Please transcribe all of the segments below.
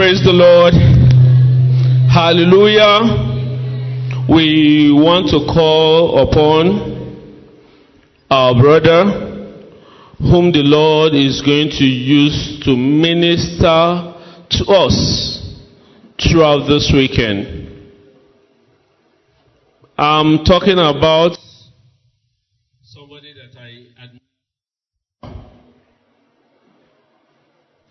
Praise the Lord. Hallelujah. We want to call upon our brother whom the Lord is going to use to minister to us throughout this weekend. I'm talking about somebody that I admire.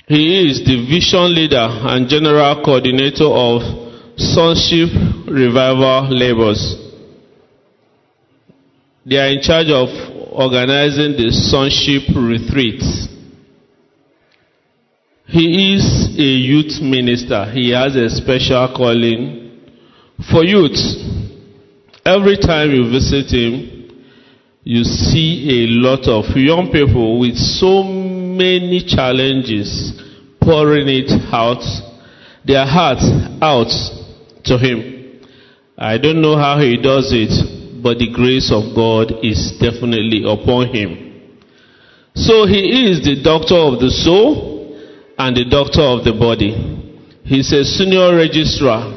He is the vision leader and general coordinator of Sonship Revival Labors. They are in charge of organizing the Sonship Retreats. He is a youth minister. He has a special calling for youth. Every time you visit him, you see a lot of young people with so many challenges pouring it out, their hearts out to him. I don't know how he does it, but the grace of God is definitely upon him. So he is the doctor of the soul and the doctor of the body. He's a senior registrar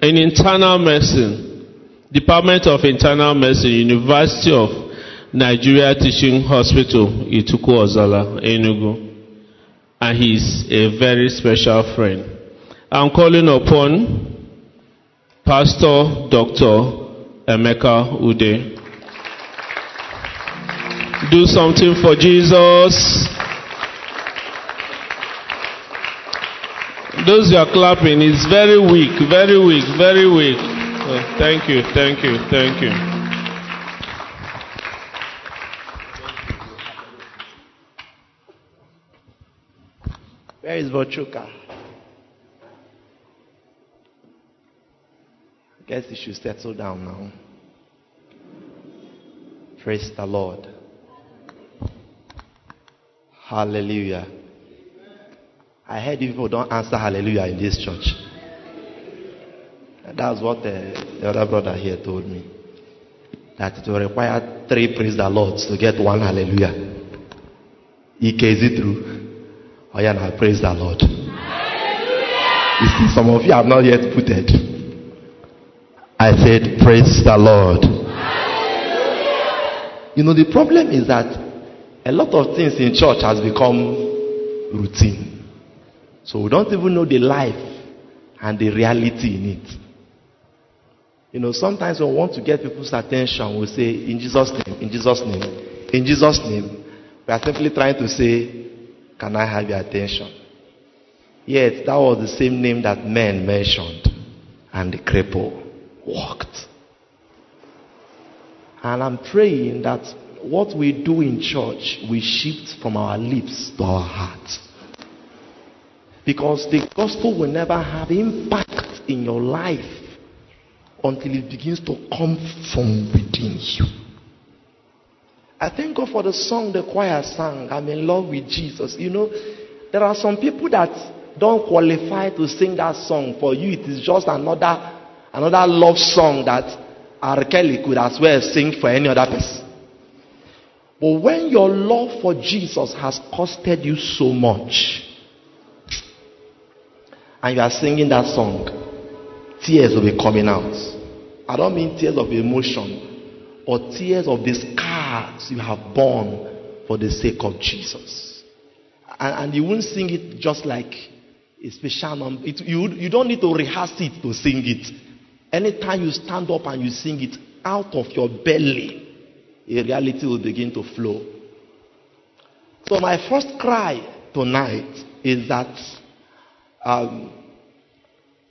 in internal medicine, Department of Internal Medicine, University of Nigeria Teaching Hospital, Ituku Ozalla, Enugu. And he's a very special friend. I'm calling upon Pastor Dr. Emeka Udeh. Do something for Jesus. Those who are clapping, it's very weak, very weak, very weak. Oh, thank you, thank you, thank you. Where is Bochuka? I guess you should settle down now. Praise the Lord. Hallelujah. I heard people don't answer hallelujah in this church. That's what the, the other brother here told me. That it will require three praise the Lord to get one hallelujah. Ike, is it true? Oh yeah, now praise the Lord. You see, some of you have not yet put it. I said, praise the Lord. You know, the problem is that a lot of things in church has become routine. So we don't even know the life and the reality in it. You know, sometimes we want to get people's attention, we say, in Jesus' name, in Jesus' name, in Jesus' name. We are simply trying to say, can I have your attention? Yet, that was the same name that men mentioned, and the cripple walked. And I'm praying that what we do in church we shift from our lips to our hearts. Because the gospel will never have impact in your life until it begins to come from within you. I thank God for the song the choir sang, I'm in love with Jesus. You know, there are some people that don't qualify to sing that song. For you, it is just another another love song that R. Kelly could as well sing for any other person. But when your love for Jesus has costed you so much, and you are singing that song, tears will be coming out. I don't mean tears of emotion, but tears of the scars you have borne for the sake of Jesus. And, and you won't sing it just like a special number. It, you, you don't need to rehearse it to sing it. Anytime you stand up and you sing it out of your belly, a reality will begin to flow. So, my first cry tonight is that um,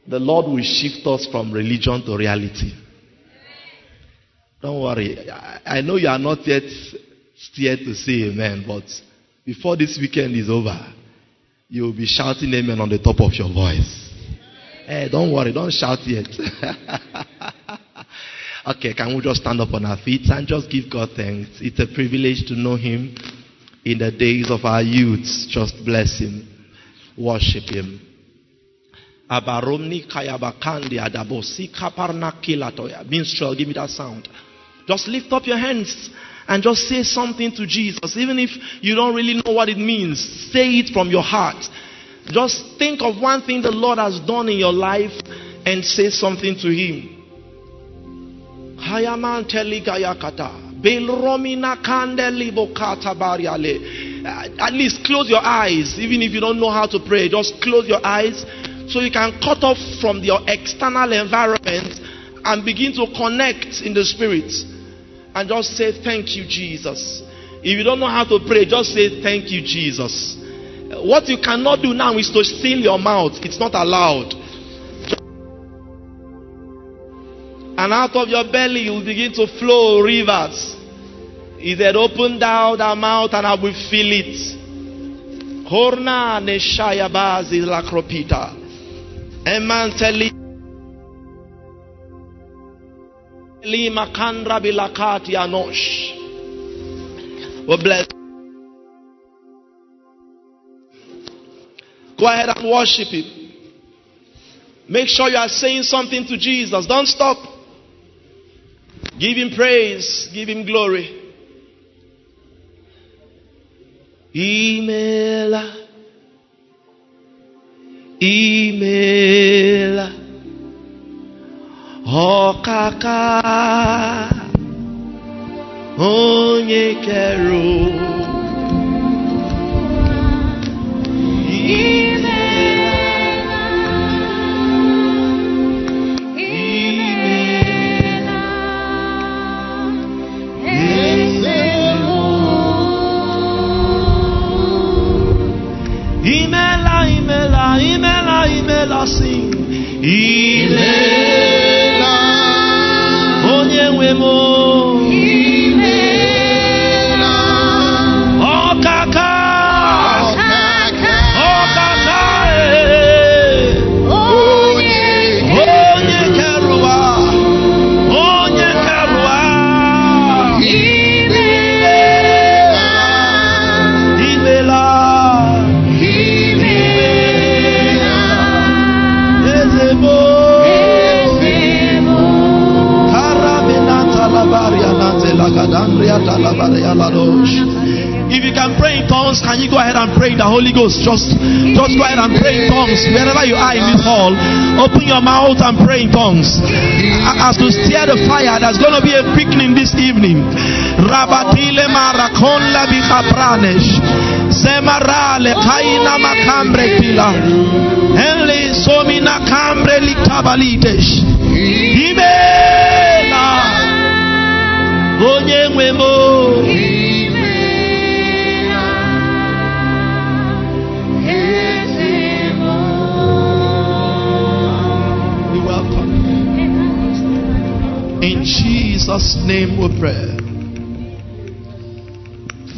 the Lord will shift us from religion to reality. Don't worry. I know you are not yet scared to say amen, but before this weekend is over, you will be shouting amen on the top of your voice. Hey, don't worry, don't shout yet. okay, can we just stand up on our feet and just give God thanks? It's a privilege to know Him in the days of our youth. Just bless Him, worship Him. Abaromni adabosi. Minstrel, give me that sound. Just lift up your hands and just say something to Jesus. Even if you don't really know what it means, say it from your heart. Just think of one thing the Lord has done in your life and say something to Him. Uh, At least close your eyes, even if you don't know how to pray. Just close your eyes so you can cut off from your external environment and begin to connect in the spirit. And just say, Thank you, Jesus. If you don't know how to pray, just say, Thank you, Jesus. What you cannot do now is to seal your mouth, it's not allowed. And out of your belly will begin to flow rivers. He said, Open thou thy mouth and I will fill it. Horna neshaya bazi lakropita. Emanteli lima kandra bilakati. We bless. Go ahead and worship Him. Make sure you are saying something to Jesus. Don't stop. Give Him praise. Give Him glory. Imela. Imela. Ọkaka. Onye kero. Imela, imela, imela, imela, sing. Imela. nie enwe. If you can pray in tongues, can you go ahead and pray in the Holy Ghost? Just, just go ahead and pray in tongues. Wherever you are in this hall, open your mouth and pray in tongues. As to stir the fire, there's going to be a quickening this evening. Rabatile marakon la bichapranesh. Zemarale kaina makambre pila. Enle somina kambre likabalitesh. Onye nwe welcome. In Jesus' name we pray.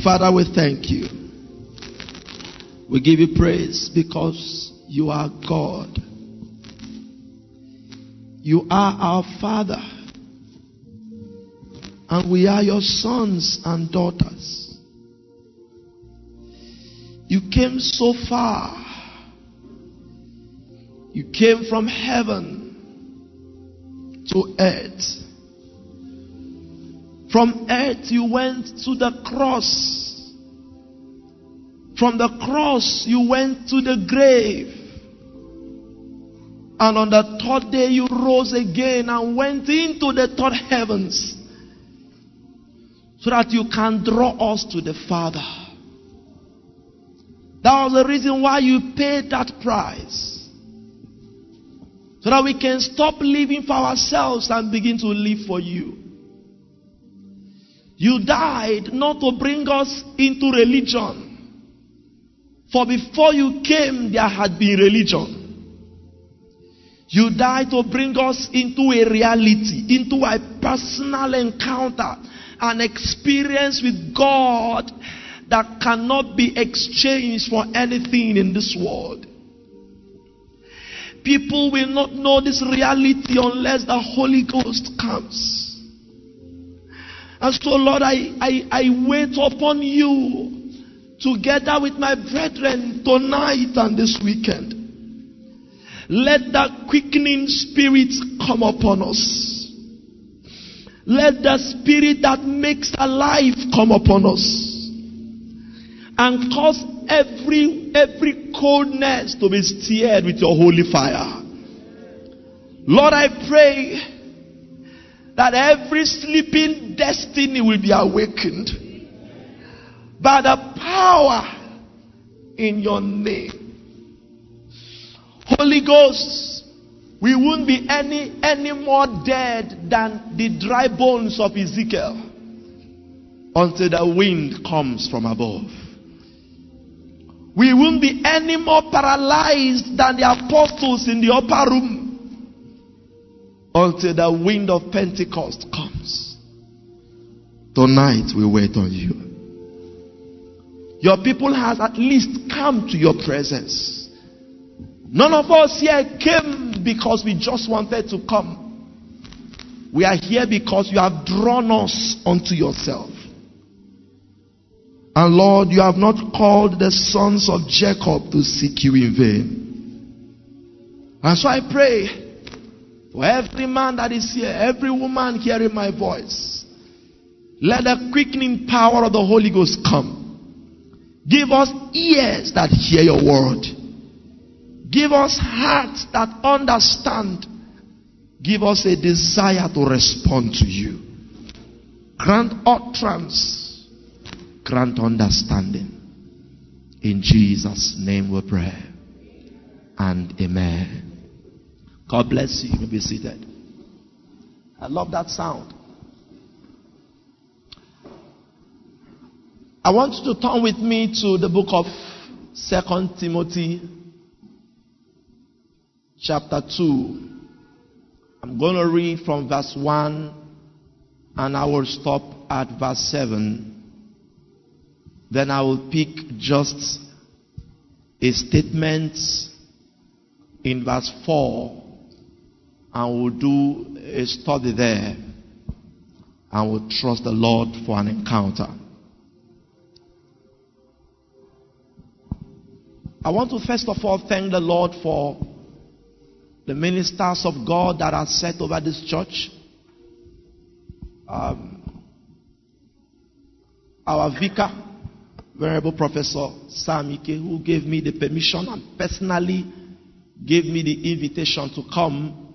Father, we thank you. We give you praise because you are God. You are our Father. And we are your sons and daughters. You came so far. You came from heaven to earth. From earth, you went to the cross. From the cross, you went to the grave. And on the third day, you rose again and went into the third heavens so that you can draw us to the Father. That was the reason why you paid that price. So that we can stop living for ourselves and begin to live for you. You died not to bring us into religion. For before you came, there had been religion. You died to bring us into a reality, into a personal encounter, an experience with God that cannot be exchanged for anything in this world. People will not know this reality unless the Holy Ghost comes. And so, Lord, I, I, I wait upon you together with my brethren tonight and this weekend. Let that quickening spirit come upon us. Let the spirit that makes alive come upon us. and cause every every coldness to be stirred with your holy fire. Lord, I pray that every sleeping destiny will be awakened by the power in your name. Holy Ghost, we won't be any any more dead than the dry bones of Ezekiel until the wind comes from above. We won't be any more paralyzed than the apostles in the upper room until the wind of Pentecost comes. Tonight we wait on you. Your people has at least come to your presence. None of us here came because we just wanted to come. We are here because you have drawn us unto yourself. And Lord, you have not called the sons of Jacob to seek you in vain. And so I pray for every man that is here, every woman hearing my voice, let the quickening power of the Holy Ghost come. Give us ears that hear your word. Give us hearts that understand. Give us a desire to respond to you. Grant utterance grant understanding. In Jesus' name we pray. And amen. God bless you. You may be seated. I love that sound. I want you to turn with me to the book of Second Timothy, chapter 2. I'm going to read from verse 1 and I will stop at verse 7. Then I will pick just a statement in verse 4 and we'll do a study there and we'll trust the Lord for an encounter. I want to first of all thank the Lord for the ministers of God that are set over this church. Um, our vicar, Venerable Professor Samike, who gave me the permission and personally gave me the invitation to come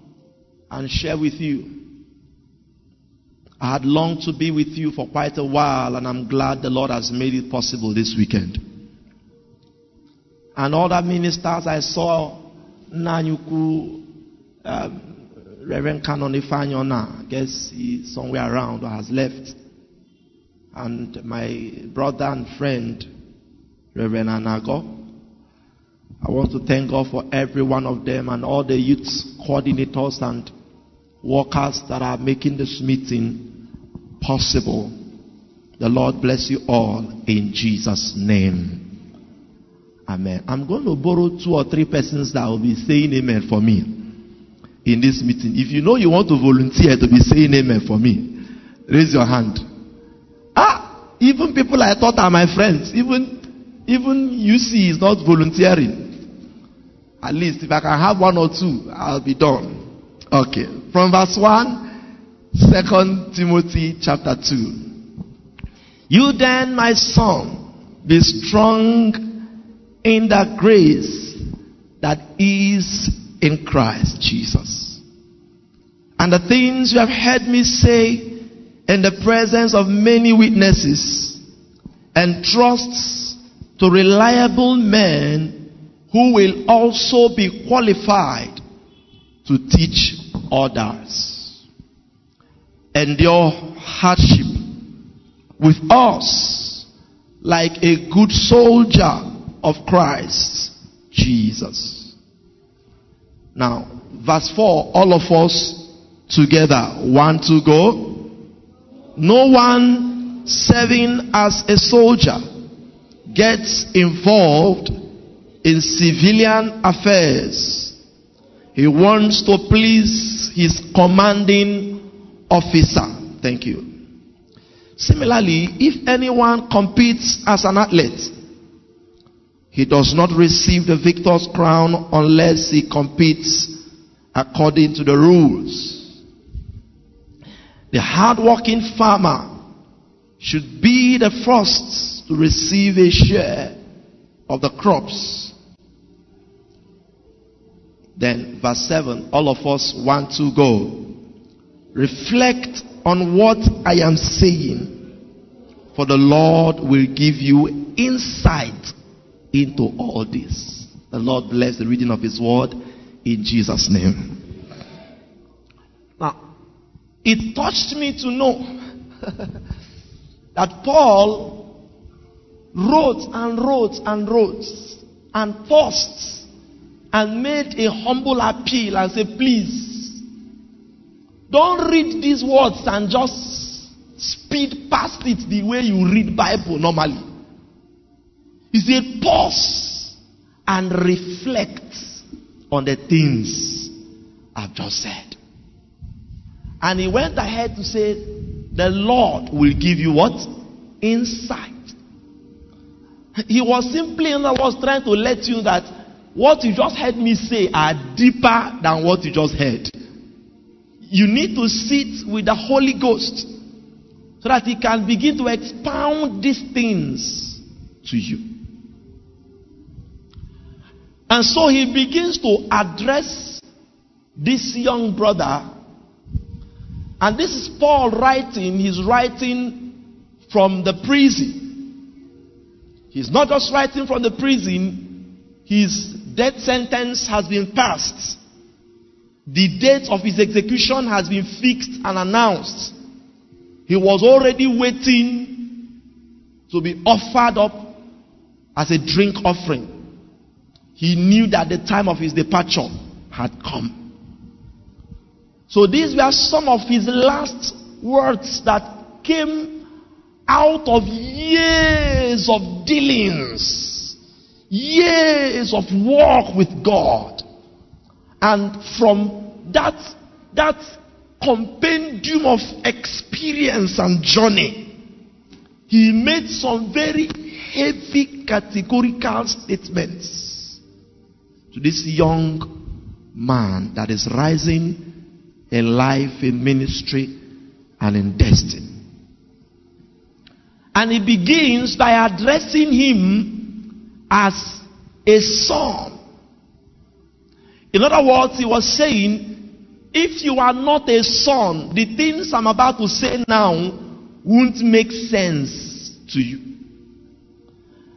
and share with you. I had longed to be with you for quite a while, and I'm glad the Lord has made it possible this weekend. And other ministers I saw, Nanyuku, um, Reverend Canon Ifanyona, I guess he's somewhere around or has left and my brother and friend, Reverend Anago. I want to thank God for every one of them and all the youth coordinators and workers that are making this meeting possible. The Lord bless you all in Jesus' name. Amen. I'm going to borrow two or three persons that will be saying amen for me in this meeting. If you know you want to volunteer to be saying amen for me, raise your hand. Ah, even people I thought are my friends, even even UC is not volunteering. At least if I can have one or two, I'll be done. Okay. From verse 1, 2 Timothy chapter 2. You then, my son, be strong in the grace that is in Christ Jesus. And the things you have heard me say in the presence of many witnesses and trusts to reliable men who will also be qualified to teach others. Endure hardship with us like a good soldier of Christ Jesus. Now, verse 4, all of us together. One to go. No one serving as a soldier gets involved in civilian affairs. He wants to please his commanding officer. Thank you. Similarly, if anyone competes as an athlete, he does not receive the victor's crown unless he competes according to the rules. The hardworking farmer should be the first to receive a share of the crops. Then, verse 7, all of us want to go. Reflect on what I am saying, for the Lord will give you insight into all this. The Lord bless the reading of His word in Jesus' name. Now, it touched me to know that Paul wrote and wrote and wrote and paused and made a humble appeal and said, please, don't read these words and just speed past it the way you read Bible normally. He said, pause and reflect on the things I've just said. And he went ahead to say, the Lord will give you what? Insight. He was simply, in other words, trying to let you that what you just heard me say are deeper than what you just heard. You need to sit with the Holy Ghost so that He can begin to expound these things to you. And so he begins to address this young brother. And this is Paul writing. He's writing from the prison. He's not just writing from the prison, his death sentence has been passed. The date of his execution has been fixed and announced. He was already waiting to be offered up as a drink offering. He knew that the time of his departure had come. So these were some of his last words that came out of years of dealings, years of walk with God. And from that, that compendium of experience and journey, he made some very heavy categorical statements to this young man that is rising in life, in ministry, and in destiny. And he begins by addressing him as a son. In other words, he was saying, if you are not a son, the things I'm about to say now won't make sense to you.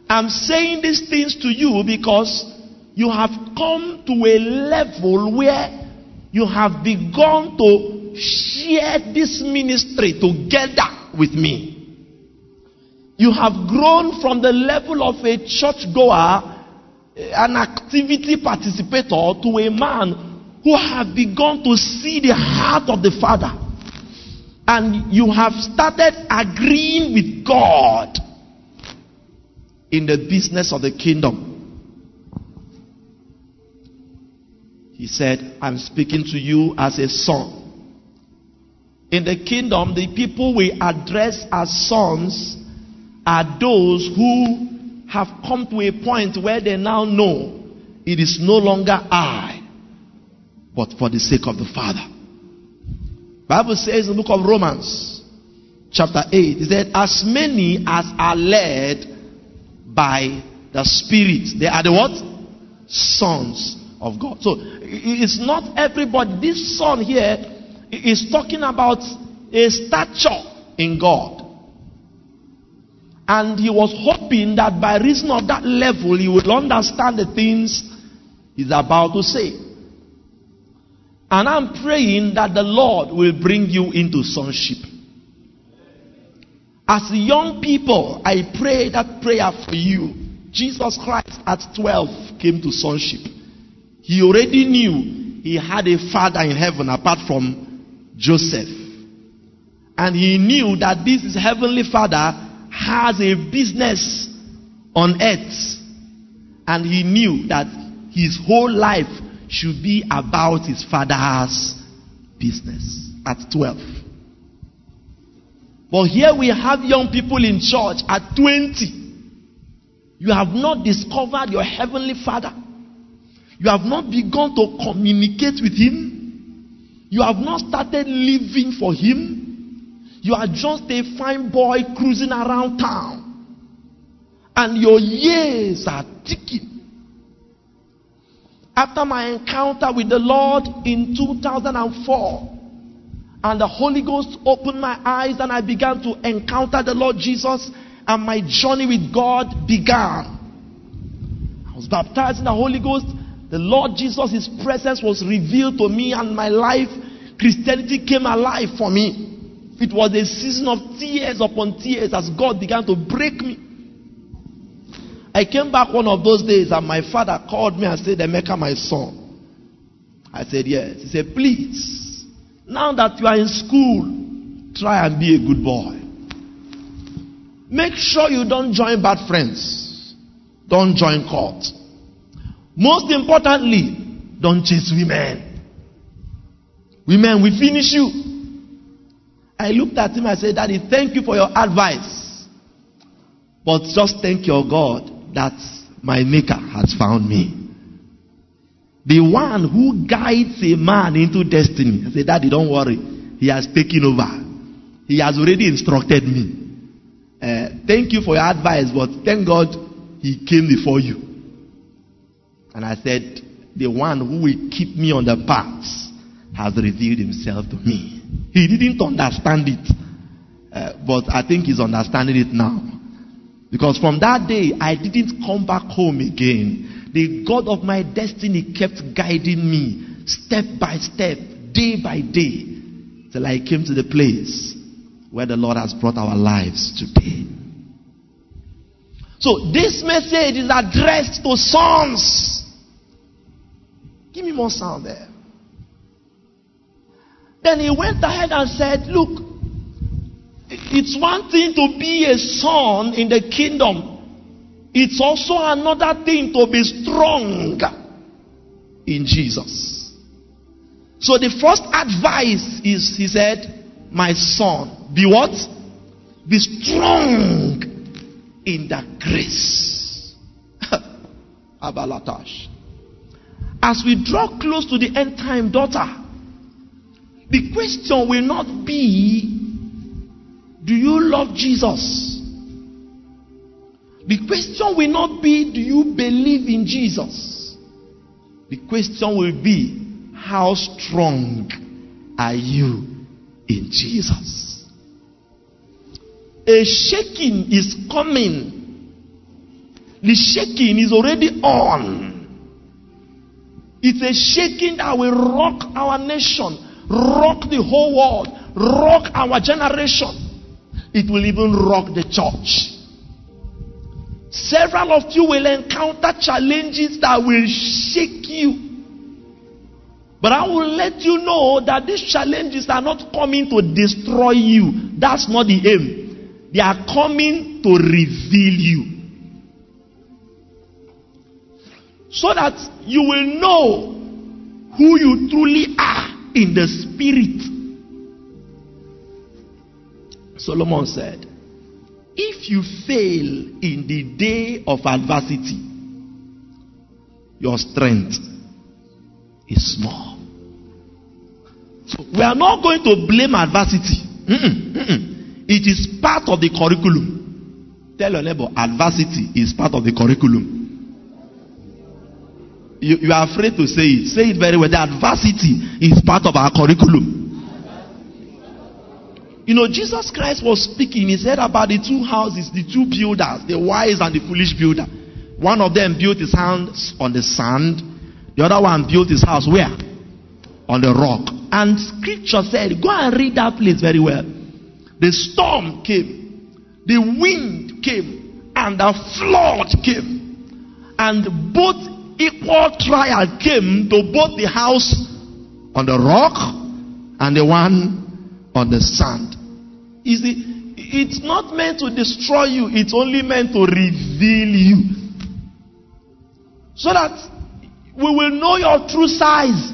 I'm saying these things to you because you have come to a level where you have begun to share this ministry together with me. You have grown from the level of a churchgoer, eh, an activity participator, to a man who has begun to see the heart of the Father. And you have started agreeing with God in the business of the kingdom. He said, I'm speaking to you as a son. In the kingdom, the people we address as sons are those who have come to a point where they now know it is no longer I, but for the sake of the Father. Bible says in the book of Romans, chapter 8, it said, As many as are led by the Spirit, they are the what? Sons of God. So it's not everybody. This son here is talking about a stature in God. And he was hoping that by reason of that level, he would understand the things he's about to say. And I'm praying that the Lord will bring you into sonship. As young people, I pray that prayer for you. Jesus Christ at 12 came to sonship. He already knew he had a father in heaven apart from Joseph. And he knew that this heavenly father has a business on earth. And he knew that his whole life should be about his father's business at 12. But here we have young people in church at 20. You have not discovered your heavenly father. You have not begun to communicate with Him. You have not started living for Him. You are just a fine boy cruising around town. and your years are ticking. After my encounter with the Lord in 2004, and the Holy Ghost opened my eyes, and I began to encounter the Lord Jesus, and my journey with God began. I was baptized in the Holy Ghost. The Lord Jesus, His presence was revealed to me, and my life, Christianity came alive for me. It was a season of tears upon tears as God began to break me. I came back one of those days and my father called me and said, Emeka, my son. I said, Yes. He said, Please, now that you are in school, try and be a good boy. Make sure you don't join bad friends. Don't join cult. Most importantly, don't chase women. Women will finish you. I looked at him and said, Daddy, thank you for your advice. But just thank your God that my maker has found me. The one who guides a man into destiny. I said, Daddy, don't worry. He has taken over. He has already instructed me. Uh, thank you for your advice, but thank God he came before you. And I said, The one who will keep me on the path has revealed himself to me. He didn't understand it, uh, but I think he's understanding it now. Because from that day, I didn't come back home again. The God of my destiny kept guiding me step by step, day by day, till I came to the place where the Lord has brought our lives today. So, this message is addressed to sons. Give me more sound there. Then he went ahead and said, Look, it's one thing to be a son in the kingdom, it's also another thing to be strong in Jesus. So the first advice is, he said, My son, be what? Be strong in the grace. Abalatash. As we draw close to the end time, daughter, the question will not be do you love Jesus? The question will not be, do you believe in Jesus? The question will be, how strong are you in Jesus? A shaking is coming. The shaking is already on. It's a shaking that will rock our nation, rock the whole world, rock our generation. It will even rock the church. Several of you will encounter challenges that will shake you. But I will let you know that these challenges are not coming to destroy you. That's not the aim. They are coming to reveal you. So that you will know who you truly are in the spirit. Solomon said, If you fail in the day of adversity, your strength is small. So we are not going to blame adversity. Mm-mm, mm-mm. It is part of the curriculum. Tell your neighbor, adversity is part of the curriculum. You, you are afraid to say it. Say it very well. The adversity is part of our curriculum. You know, Jesus Christ was speaking. He said about the two houses, the two builders, the wise and the foolish builder. One of them built his house on the sand. The other one built his house where? On the rock. And scripture said, go and read that place very well. The storm came, the wind came, and the flood came. And both equal trial came to both the house on the rock and the one on the sand. Is it, it's not meant to destroy you, it's only meant to reveal you. So that we will know your true size.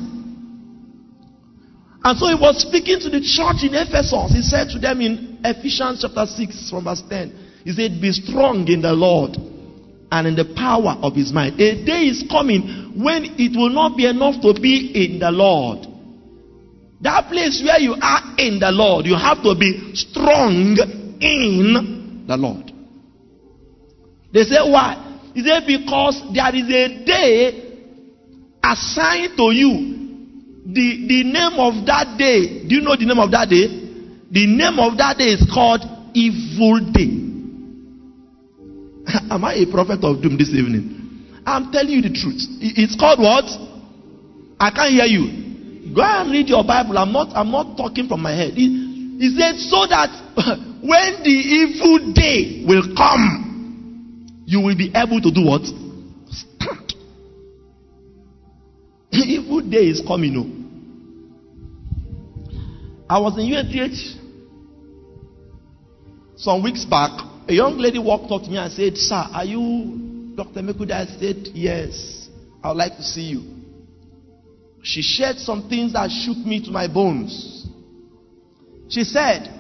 And so he was speaking to the church in Ephesus. He said to them in Ephesians chapter 6 from verse 10, He said, Be strong in the Lord and in the power of his might. A day is coming when it will not be enough to be in the Lord. That place where you are in the Lord, you have to be strong in the Lord. They say, why? He said, because there is a day assigned to you. The, the name of that day, do you know the name of that day? The name of that day is called Evil Day. Am I a prophet of doom this evening? I'm telling you the truth. It's called what? I can't hear you. Go and read your Bible. I'm not, I'm not talking from my head. He, he said, so that when the evil day will come, you will be able to do what? Stand. evil day is coming. No. I was in UNTH some weeks back. A young lady walked up to me and said, Sir, are you Dr. Mekuda? I said, Yes. I would like to see you. She shared some things that shook me to my bones. She said,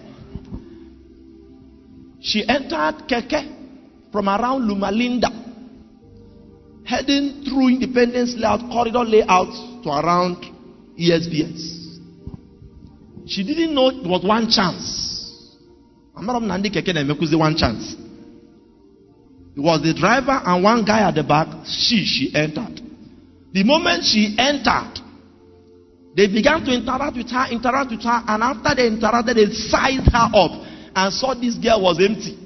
she entered Keke from around Lumalinda, heading through Independence Layout, corridor layout to around ESBS. She didn't know it was one chance. Not Nandi Keke Nemekuzi one chance. It was the driver and one guy at the back. She, she entered. The moment she entered, they began to interact with her, interact with her, and after they interacted, they sized her up and saw this girl was empty.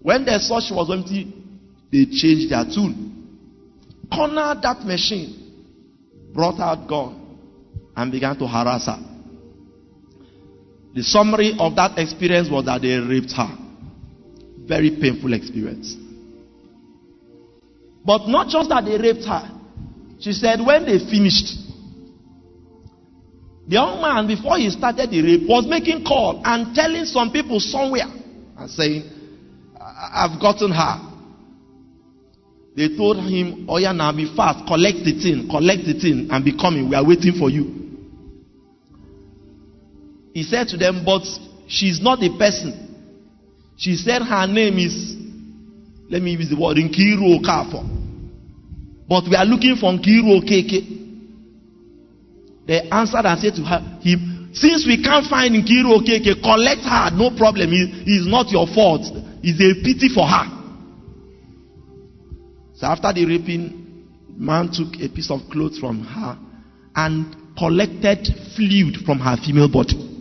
When they saw she was empty, they changed their tune. Cornered that machine, brought out gun, and began to harass her. The summary of that experience was that they raped her. Very painful experience. But not just that they raped her. She said when they finished, the young man, before he started the rape, was making call and telling some people somewhere and saying, I've gotten her. They told him, yeah, now be fast, collect the thing, collect the thing, and be coming. We are waiting for you. He said to them, But she's not a person. She said her name is, let me use the word, Nkiru Okafor. But we are looking for Nkiru Okeke. They answered and said to her, him, since we can't find Nkiru Okeke, collect her, no problem. It's not your fault. It's a pity for her. So after the raping, man took a piece of cloth from her and collected fluid from her female body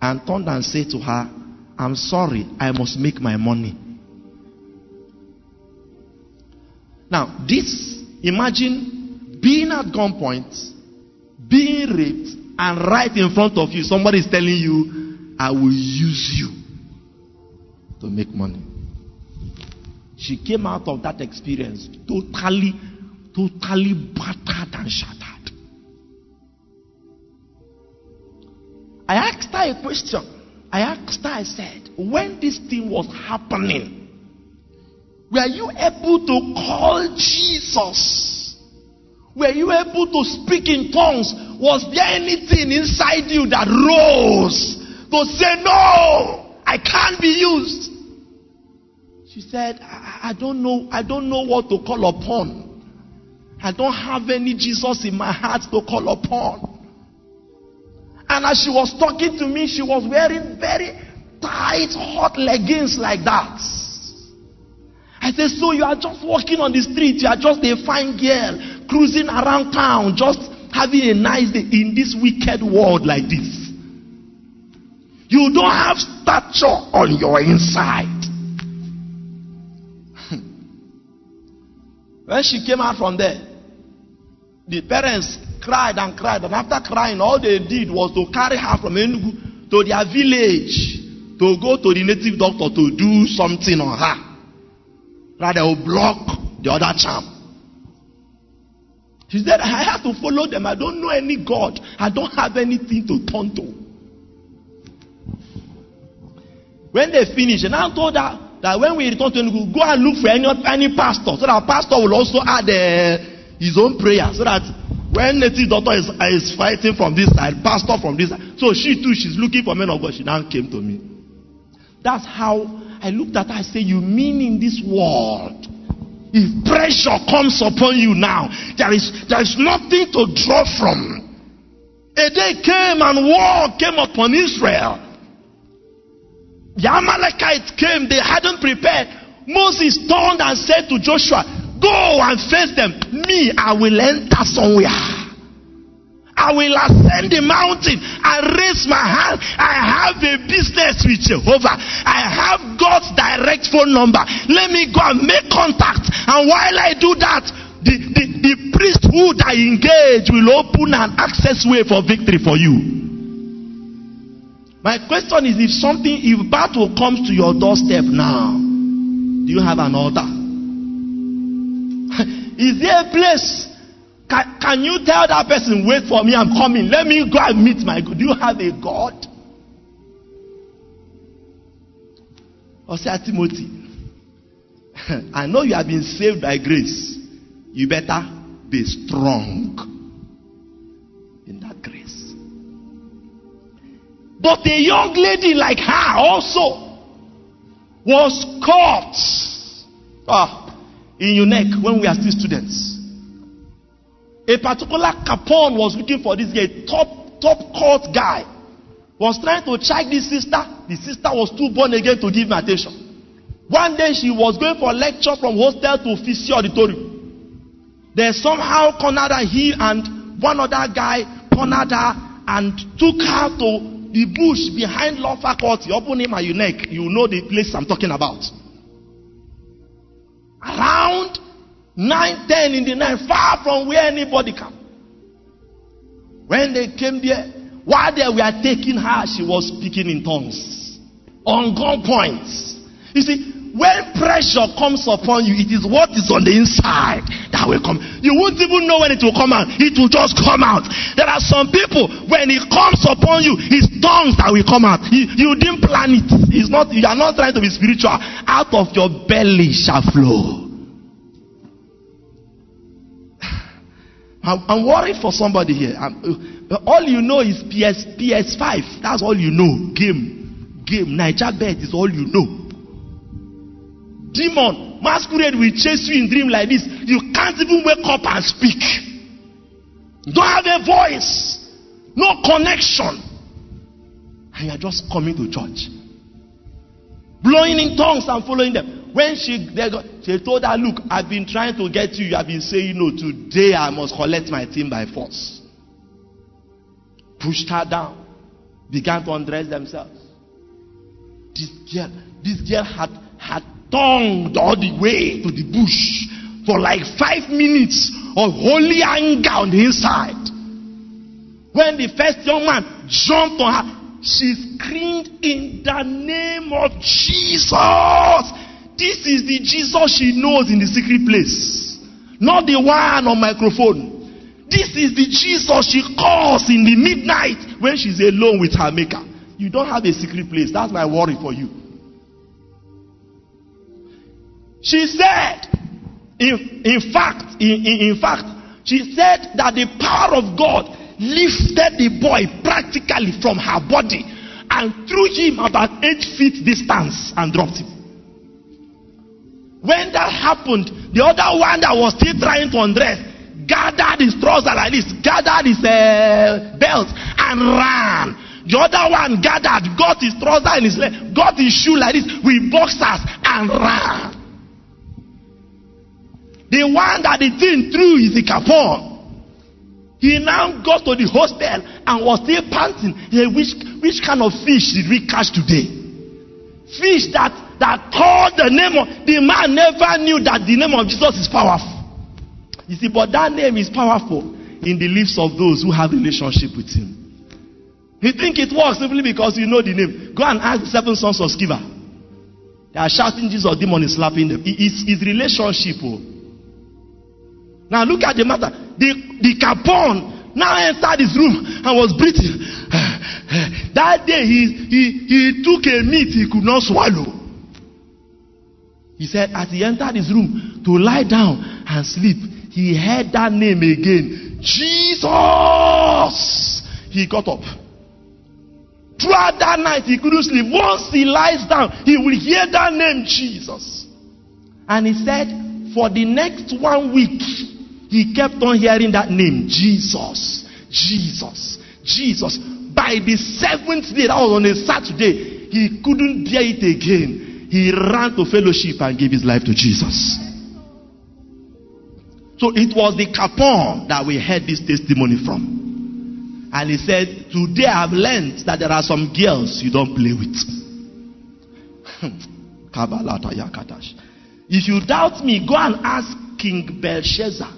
and turned and said to her, I'm sorry, I must make my money. Now, this, imagine being at gunpoint, being raped, and right in front of you, somebody is telling you, I will use you to make money. She came out of that experience totally, totally battered and shattered. I asked her a question. I asked her, I said, when this thing was happening, were you able to call Jesus? Were you able to speak in tongues? Was there anything inside you that rose to say, No, I can't be used? She said, I, I don't know, I don't know what to call upon. I don't have any Jesus in my heart to call upon. And as she was talking to me, she was wearing very tight, hot leggings like that. I said, So you are just walking on the street, you are just a fine girl, cruising around town, just having a nice day in this wicked world like this. You don't have stature on your inside. when she came out from there, the parents cried and cried. And after crying, all they did was to carry her from Enugu to their village to go to the native doctor to do something on her. That they will block the other charm. She said, I have to follow them. I don't know any God. I don't have anything to turn to. When they finished, and I told her that when we return to Enugu, go and look for any, any pastor. So that pastor will also add uh, his own prayer. So that when native doctor is, is fighting from this side, pastor from this side. So she too, she's looking for men of God. She now came to me. That's how I looked at her. I said, You mean in this world, if pressure comes upon you now, there is, there is nothing to draw from. A day came and war came upon Israel. The Amalekites came, they hadn't prepared. Moses turned and said to Joshua, Go and face them. Me, I will enter somewhere. I will ascend the mountain I raise my hand. I have a business with Jehovah. I have God's direct phone number. Let me go and make contact. And while I do that, the, the, the priesthood I engage will open an access way for victory for you. My question is if something, if battle comes to your doorstep now, do you have an altar? Is there a place can, can you tell that person, wait for me, I'm coming. Let me go and meet my God. Do you have a God? Or say, Timothy, I know you have been saved by grace. You better be strong in that grace. But a young lady like her also was caught ah, in your neck when we are still students. A particular Capone was looking for this guy, top, top court guy. Was trying to check this sister. The sister was too born again to give him attention. One day she was going for a lecture from hostel to Fisher Auditorium. They somehow cornered her, he and one other guy cornered her and took her to the bush behind law faculty. Open him at your neck. You know the place I'm talking about. Around 9, 10 in the night, far from where anybody can. When they came there, while they were taking her, she was speaking in tongues. On gun points. You see, when pressure comes upon you, it is what is on the inside that will come. You won't even know when it will come out. It will just come out. There are some people, when it comes upon you, it's tongues that will come out. You, you didn't plan it. It's not, you are not trying to be spiritual. Out of your belly shall flow. I'm, worried for somebody here. I'm, all you know is PS, PS5. That's all you know. Game. Game. Nairabet is all you know. Demon. Masquerade will chase you in dream like this. You can't even wake up and speak. Don't have a voice. No connection. And you're just coming to church. Blowing in tongues and following them. When she, they she told her, Look, I've been trying to get you. You have been saying no. Today I must collect my team by force. Pushed her down. Began to undress themselves. This girl, this girl had tongued all the way to the bush for like five minutes of holy anger on the inside. When the first young man jumped on her, she screamed in the name of Jesus. This is the Jesus she knows in the secret place. Not the one on microphone. This is the Jesus she calls in the midnight when she's alone with her maker. You don't have a secret place. That's my worry for you. She said, in, in fact, in, in, in fact, she said that the power of God lifted the boy practically from her body and threw him about eight feet distance and dropped him. When that happened, the other one that was still trying to undress gathered his trousers like this, gathered his uh, belt, and ran. The other one gathered, got his trousers in his leg, got his shoe like this with boxers, and ran. The one that the thing threw is the capon. He now got to the hostel and was still panting. He said, which, which kind of fish did we catch today? Fish that that called the name of the man never knew that the name of Jesus is powerful. You see, but that name is powerful in the lips of those who have relationship with him. You think it works simply because you know the name. Go and ask the seven sons of Sceva. They are shouting Jesus, demon is slapping them. It's his relationship. Oh. Now look at the matter. The, the Capone now entered his room and was breathing. that day he, he, he took a meat he could not swallow. He said, as he entered his room to lie down and sleep, he heard that name again Jesus! He got up. Throughout that night, he couldn't sleep. Once he lies down, he will hear that name Jesus. And he said, for the next one week, he kept on hearing that name Jesus, Jesus, Jesus. By the seventh day, that was on a Saturday, he couldn't bear it again he ran to fellowship and gave his life to Jesus. So it was the Capon that we heard this testimony from. And he said, Today I've learned that there are some girls you don't play with. if you doubt me, go and ask King Belshazzar.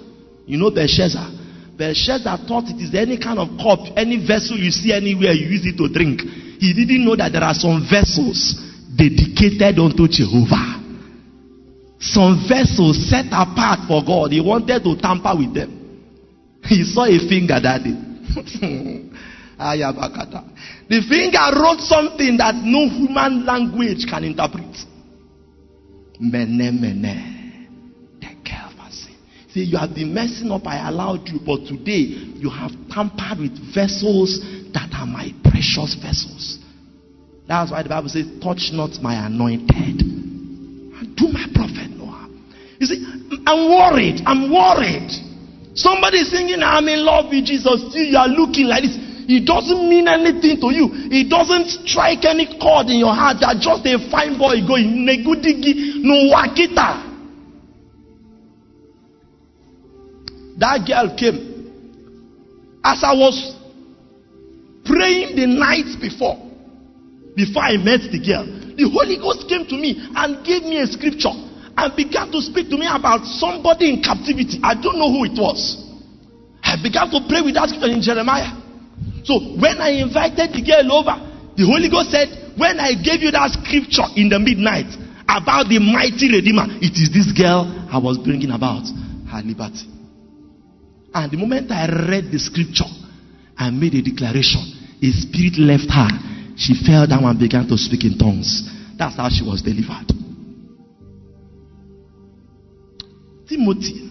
You know Belshazzar? Belshazzar thought it is any kind of cup, any vessel you see anywhere, you use it to drink. He didn't know that there are some vessels dedicated unto Jehovah. Some vessels set apart for God. He wanted to tamper with them. He saw a finger that day. the finger wrote something that no human language can interpret. Mene, mene. Say, you have been messing up, I allowed you, but today you have tampered with vessels that are my precious vessels. That's why the Bible says, touch not my anointed. Do my prophet no harm. You see, I'm worried. I'm worried. Somebody singing, I'm in love with Jesus. You are looking like this. It doesn't mean anything to you. It doesn't strike any chord in your heart that just a fine boy going, negudigi, no wakita. That girl came. As I was praying the night before, before I met the girl, the Holy Ghost came to me and gave me a scripture and began to speak to me about somebody in captivity. I don't know who it was. I began to pray with that scripture in Jeremiah. So when I invited the girl over, the Holy Ghost said, When I gave you that scripture in the midnight about the mighty Redeemer, it is this girl I was bringing about her liberty. And the moment I read the scripture and made a declaration, a spirit left her. She fell down and began to speak in tongues. That's how she was delivered. Timothy,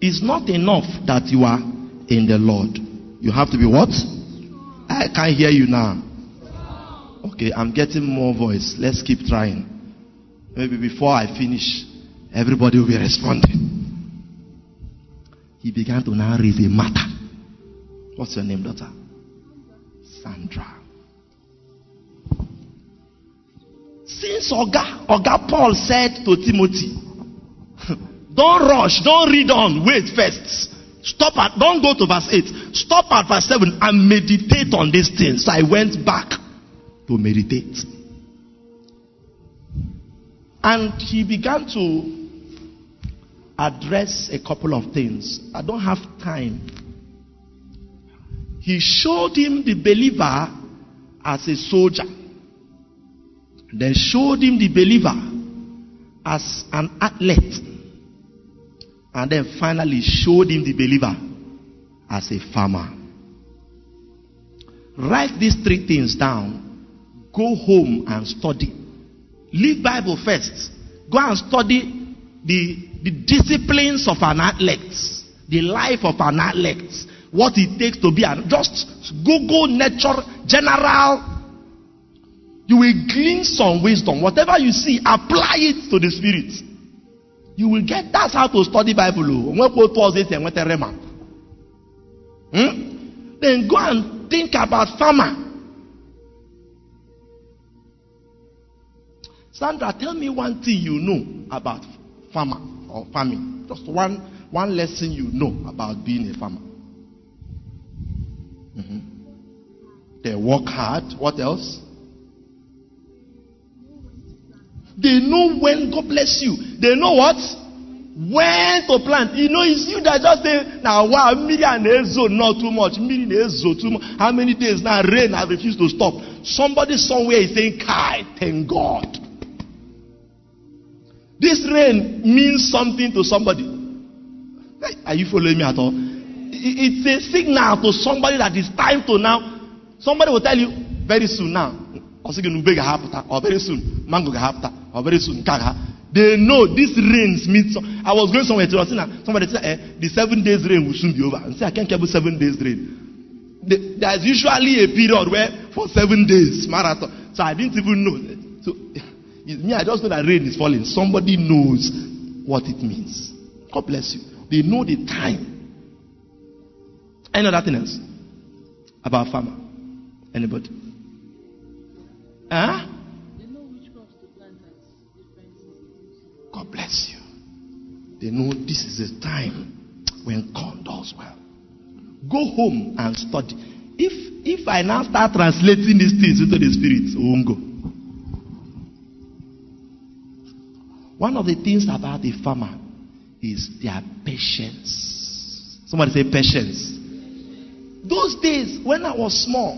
it's not enough that you are in the Lord. You have to be what? I can't hear you now. Okay, I'm getting more voice. Let's keep trying. Maybe before I finish, everybody will be responding he began to now raise a matter. What's your name, daughter? Sandra. Since Oga, Oga Paul said to Timothy, don't rush, don't read on, wait first. Stop at, don't go to verse 8. Stop at verse 7 and meditate on these things. So I went back to meditate. And he began to address a couple of things. I don't have time. He showed him the believer as a soldier, then showed him the believer as an athlete, and then finally showed him the believer as a farmer. Write these three things down. Go home and study. Leave Bible first. Go and study the the disciplines of an athlete, the life of an athlete, what it takes to be an just Google nature general. You will glean some wisdom. Whatever you see, apply it to the spirit. You will get that's how to study Bible. Hmm? Then go and think about farmer. Sandra, tell me one thing you know about farmer or farming. Just one, one lesson you know about being a farmer. Mm-hmm. They work hard. What else? They know when, God bless you. They know what? When to plant. You know, it's you that just say, now, wow, million ezo, not too much. Million ezo, too much. How many days now? Rain has refused to stop. Somebody somewhere is saying, Kai, thank God. This rain means something to somebody. Are you following me at all? It's a signal to somebody that it's time to now. Somebody will tell you very soon now. Or very soon, mango or very soon, they know this rains means. I was going somewhere to somebody said eh, the seven days rain will soon be over. And say I can't keep seven days rain. There's usually a period where for seven days marathon. So I didn't even know. So Me, I just know that rain is falling. Somebody knows what it means. God bless you. They know the time. Any other thing else about farmer? Anybody? Huh? God bless you. They know this is the time when God does well. Go home and study. If if I now start translating these things into the spirit, won't go. One of the things about the farmer is their patience. Somebody say patience. Those days when I was small,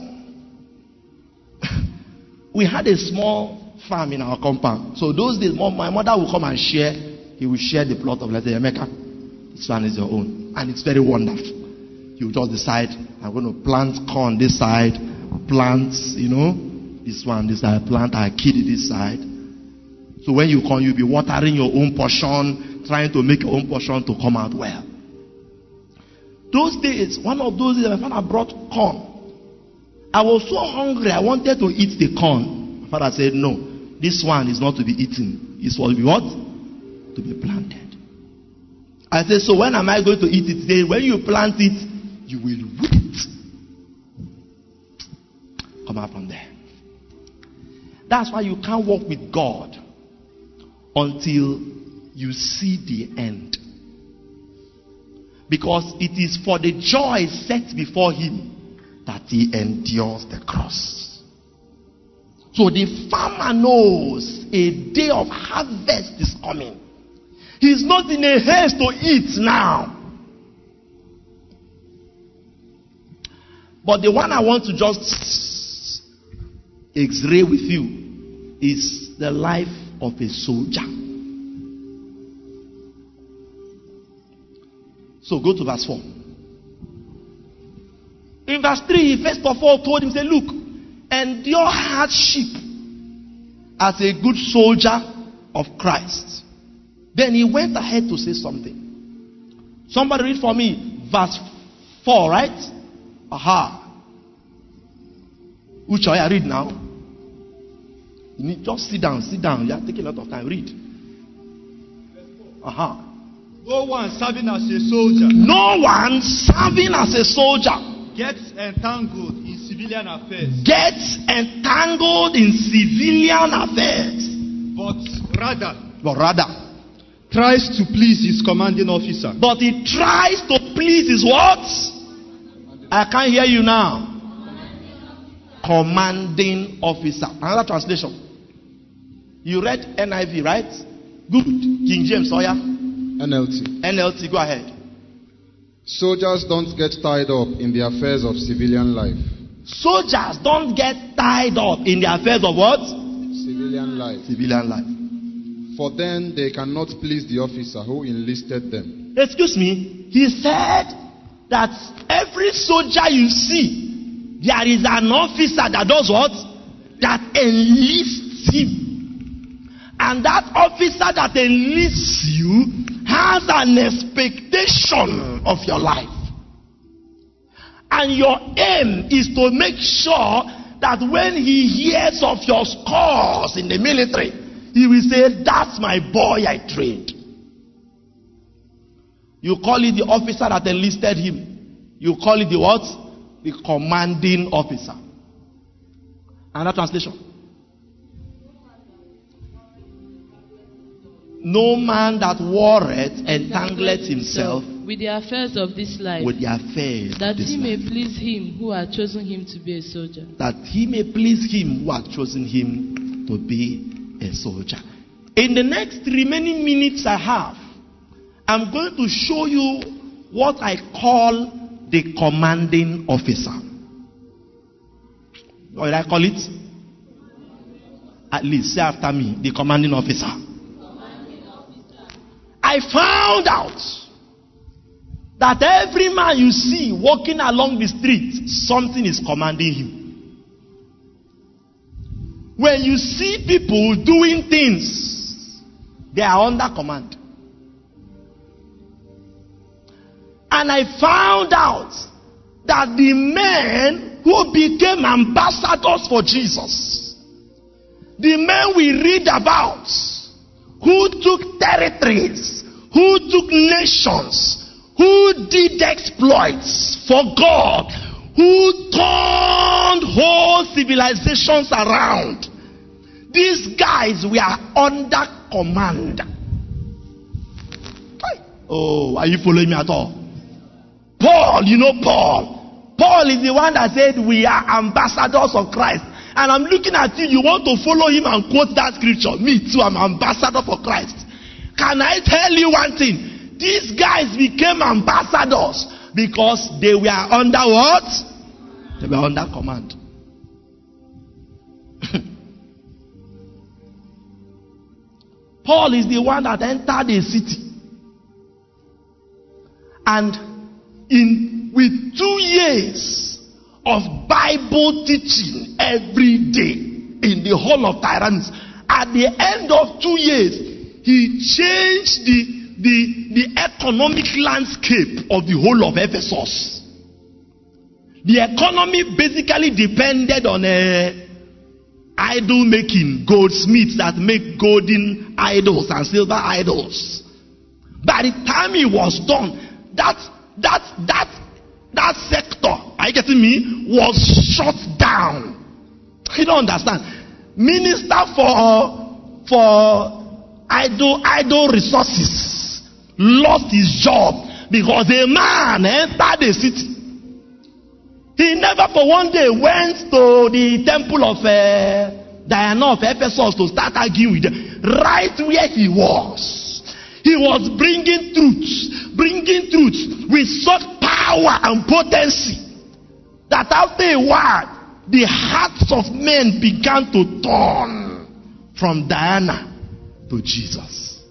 we had a small farm in our compound. So those days, my mother would come and share. He would share the plot of let's Emeka. This one is your own, and it's very wonderful. You just decide I'm going to plant corn this side, plant you know this one this side, plant a kid this side. So when you come, you'll be watering your own portion, trying to make your own portion to come out well. Those days, one of those days, my father brought corn. I was so hungry, I wanted to eat the corn. My father said, No, this one is not to be eaten. It's for be what? To be planted. I said, So when am I going to eat it? Then when you plant it, you will whip it. Come out from there. That's why you can't walk with God until you see the end. Because it is for the joy set before him that he endures the cross. So the farmer knows a day of harvest is coming. He's not in a haste to eat now. But the one I want to just x-ray with you is the life of a soldier. So go to verse 4. In verse 3, he first of all told him, say, Look, endure hardship as a good soldier of Christ. Then he went ahead to say something. Somebody read for me verse 4, right? Aha. Which I read now. You need just sit down, sit down. You are taking a lot of time. Read. Aha. No one serving as a soldier. No one serving as a soldier gets entangled in civilian affairs. Gets entangled in civilian affairs. But rather. But rather. Tries to please his commanding officer. But he tries to please his what? I can't hear you now. Commanding officer. Another translation. You read NIV, right? Good. King James, oh Sawyer. NLT. NLT, go ahead. Soldiers don't get tied up in the affairs of civilian life. Soldiers don't get tied up in the affairs of what? Civilian life. Civilian life. For then they cannot please the officer who enlisted them. Excuse me. He said that every soldier you see, there is an officer that does what? That enlists him. And that officer that enlists you has an expectation of your life. And your aim is to make sure that when he hears of your scores in the military, he will say, That's my boy I trained. You call it the officer that enlisted him. You call it the what? The commanding officer. Another translation. No man that warreth entangleth himself with the affairs of this life, with the affairs that he may life. please him who had chosen him to be a soldier. That he may please him who hath chosen him to be a soldier. In the next remaining minutes I have, I'm going to show you what I call the commanding officer. What did I call it? At least say after me, the commanding officer. I found out that every man you see walking along the street, something is commanding him. When you see people doing things, they are under command. And I found out that the men who became ambassadors for Jesus, the men we read about, who took territories, who took nations, who did exploits for God, who turned whole civilizations around. These guys were under command. Oh, are you following me at all? Paul, you know Paul. Paul is the one that said we are ambassadors of Christ. And I'm looking at you, you want to follow him and quote that scripture. Me too, I'm ambassador for Christ. Can I tell you one thing? These guys became ambassadors because they were under what? They were under command. Paul is the one that entered a city. And in with two years of Bible teaching every day in the whole of Tyrannus, at the end of two years, he changed the, the, the economic landscape of the whole of Ephesus. The economy basically depended on a idol making, goldsmiths that make golden idols and silver idols. By the time he was done, that that that that sector, are you getting me, was shut down. You don't understand. Minister for for idol idol resources lost his job because a man entered the city. He never for one day went to the temple of uh, Diana of Ephesus to start arguing with them. Right where he was. He was bringing truth, bringing truth with such power and potency that after a while, the hearts of men began to turn from Diana to Jesus.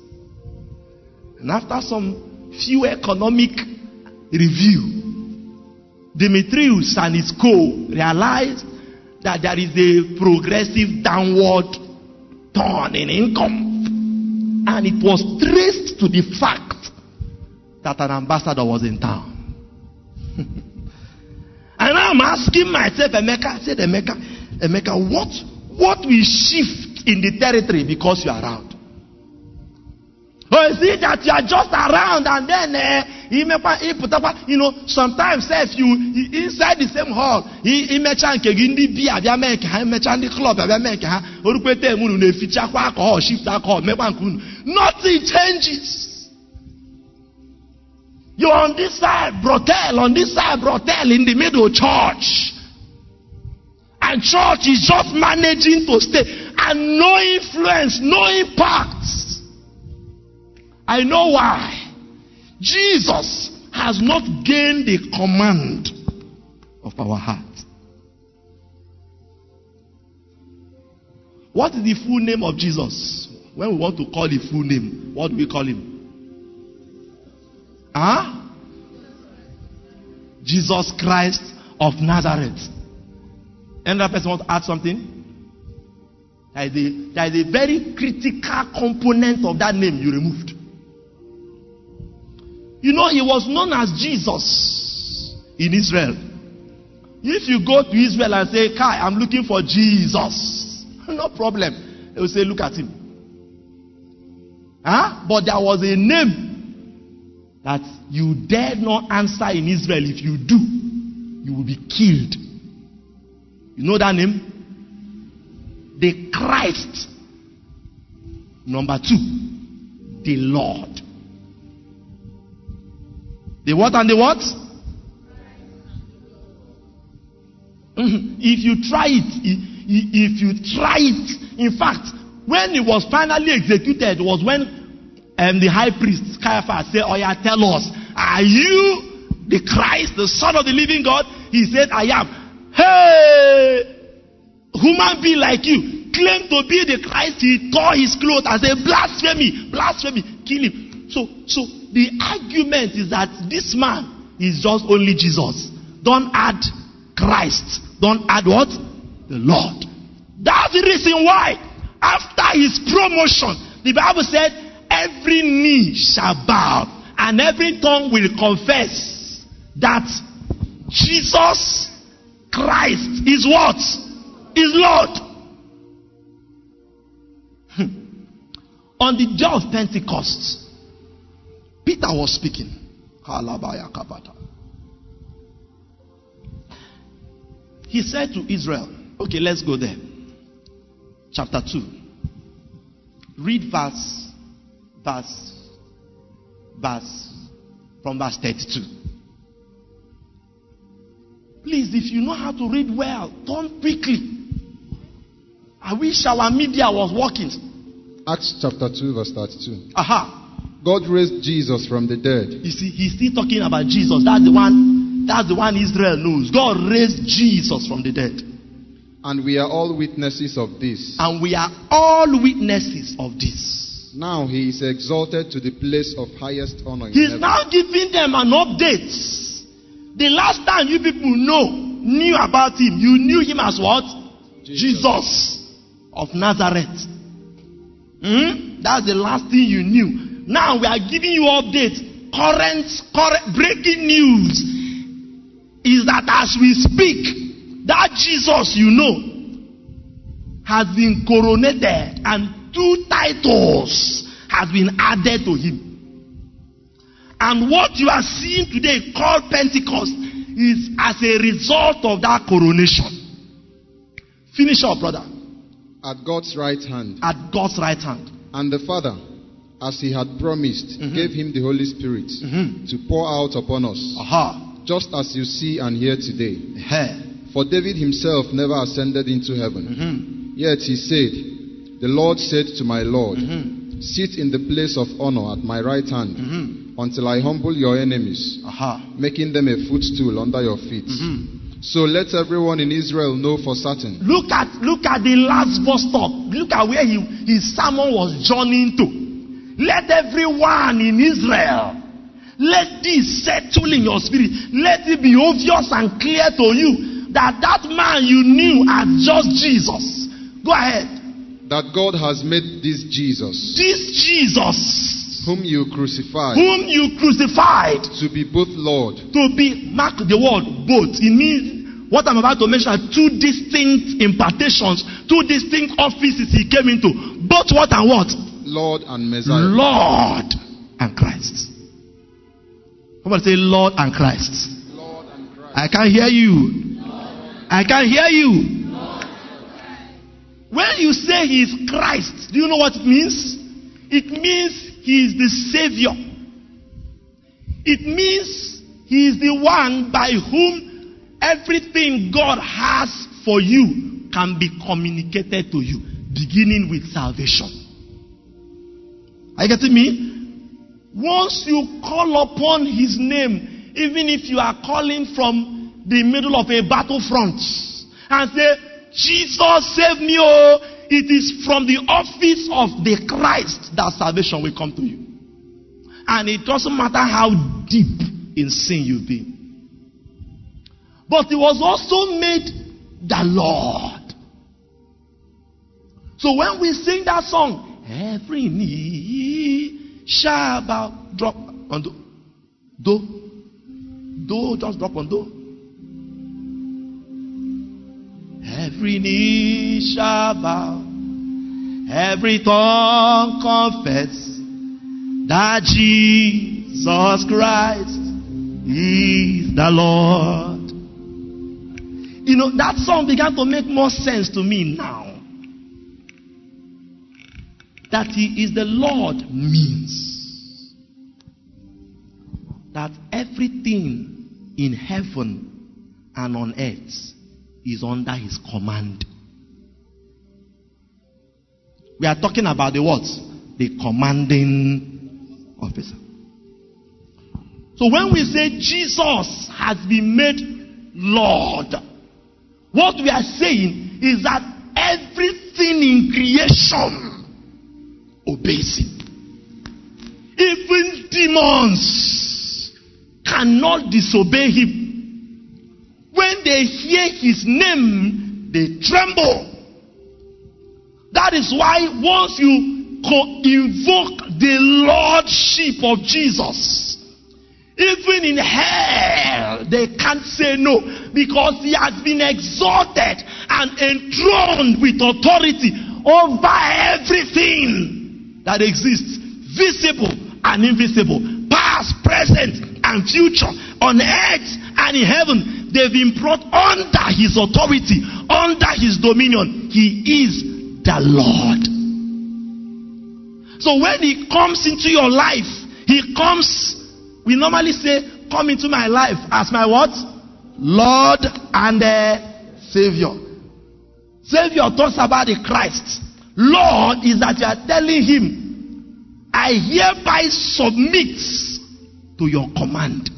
And after some few economic review, Demetrius and his co realized that there is a progressive downward turn in income. And it was traced to the fact that an ambassador was in town. and I'm asking myself, Emeka, I said, Emeka, Emeka, what, what will shift in the territory because you are around? Is it that you are just around and then uh, you know sometimes if you inside the same hall imecha nke gị ndị bi abịa mee nke ha imecha ndị klọb abịa mee nke ha orukwete eme unu na-efichakwa alcohol shift alcohol mekwa nke unu nothing changes. You're on this side brothel on this side brothel in the middle church. And church is just managing to stay. And no influence no impact I know why. Jesus has not gained the command of our heart. What is the full name of Jesus? When we want to call the full name, what do we call him? Huh? Jesus Christ of Nazareth. Another person want to add something? There is, a, there is a very critical component of that name you removed. You know, he was known as Jesus in Israel. If you go to Israel and say, Kai, I'm looking for Jesus, no problem. They will say, Look at him. Huh? But there was a name that you dare not answer in Israel. If you do, you will be killed. You know that name? The Christ. Number two, the Lord. The what and the what? If you try it, if you try it, in fact, when it was finally executed was when um, the high priest Caiaphas said, Oh yeah, tell us, are you the Christ, the Son of the living God? He said, I am. Hey, human being like you, claim to be the Christ. He tore his clothes and said, Blasphemy, blasphemy, kill him. So, so the argument is that this man is just only Jesus. Don't add Christ. Don't add what? The Lord. That's the reason why, after his promotion, the Bible said, every knee shall bow and every tongue will confess that Jesus Christ is what? Is Lord. Hmm. On the day of Pentecost, Peter was speaking. He said to Israel, okay, let's go there. Chapter 2. Read verse, verse, verse from verse 32. Please, if you know how to read well, turn quickly. I wish our media was working. Acts chapter 2, verse 32. Aha. God raised Jesus from the dead. You see, he's still talking about Jesus. That's the one. That's the one Israel knows. God raised Jesus from the dead. And we are all witnesses of this. And we are all witnesses of this. Now he is exalted to the place of highest honor He's now giving them an update. The last time you people know, knew about him, you knew him as what? Jesus, of Nazareth. Hmm? That's the last thing you knew. Now we are giving you updates. Current, current breaking news is that as we speak, that Jesus you know has been coronated and two titles has been added to him. And what you are seeing today called Pentecost is as a result of that coronation. Finish up, brother. At God's right hand. At God's right hand. And the Father, as he had promised, Mhm. gave him the Holy Spirit Mhm. to pour out upon us, Aha. just as you see and hear today. For David himself never ascended into heaven. Mhm. Yet he said, The Lord said to my Lord, Mhm. Sit in the place of honor at my right hand Mhm. until I humble your enemies, Aha. making them a footstool under your feet. Mhm. So let everyone in Israel know for certain Look at look at the last bus stop. Look at where he, his sermon was journeying to. Let everyone in Israel let this settle in your spirit. Let it be obvious and clear to you that that man you knew as just Jesus. Go ahead. that God has made this Jesus, This Jesus whom you crucified, whom you crucified to be both Lord to be mark the word both. It means what I'm about to mention are two distinct impartations, two distinct offices he came into. Both what and what? Lord and Messiah. Lord and Christ. Somebody say Lord and Christ. Lord and Christ. I can't hear you. I can't hear you. When you say he is Christ, do you know what it means? It means he is the Savior. It means he is the one by whom everything God has for you can be communicated to you, beginning with salvation. Are you getting me? Once you call upon his name, even if you are calling from the middle of a battlefront and say, Jesus save me, oh, it is from the office of the Christ that salvation will come to you. And it doesn't matter how deep in sin you've been. But he was also made the Lord. So when we sing that song, every knee shall bow, drop on do, do, do, just drop on do. Every knee shall bow, every tongue confess that Jesus Christ is the Lord. You know, that song began to make more sense to me now. That He is the Lord means that everything in heaven and on earth is under His command. We are talking about the what? The commanding officer. So when we say Jesus has been made Lord, what we are saying is that everything in creation obeys him. Even demons cannot disobey him. When they hear his name, they tremble. That is why once you co- invoke the Lordship of Jesus, even in hell, they can't say no because he has been exalted and enthroned with authority over everything that exists, visible and invisible, past, present, and future, on earth and in heaven. They've been brought under his authority, under his dominion. He is the Lord. So when he comes into your life, He comes, we normally say, come into my life as my what? Lord and uh, Savior. Savior talks about the Christ. Lord is that you are telling him, I hereby submit to your command.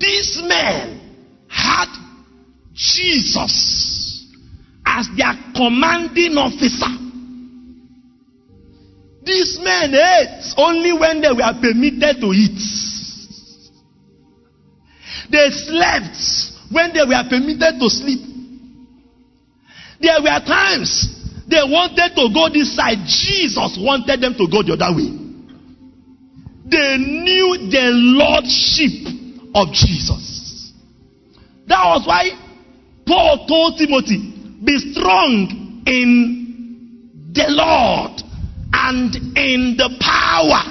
This man had Jesus as their commanding officer. These men ate only when they were permitted to eat. They slept when they were permitted to sleep. There were times they wanted to go this side, Jesus wanted them to go the other way. They knew the lordship of Jesus. That was why Paul told Timothy, be strong in the Lord and in the power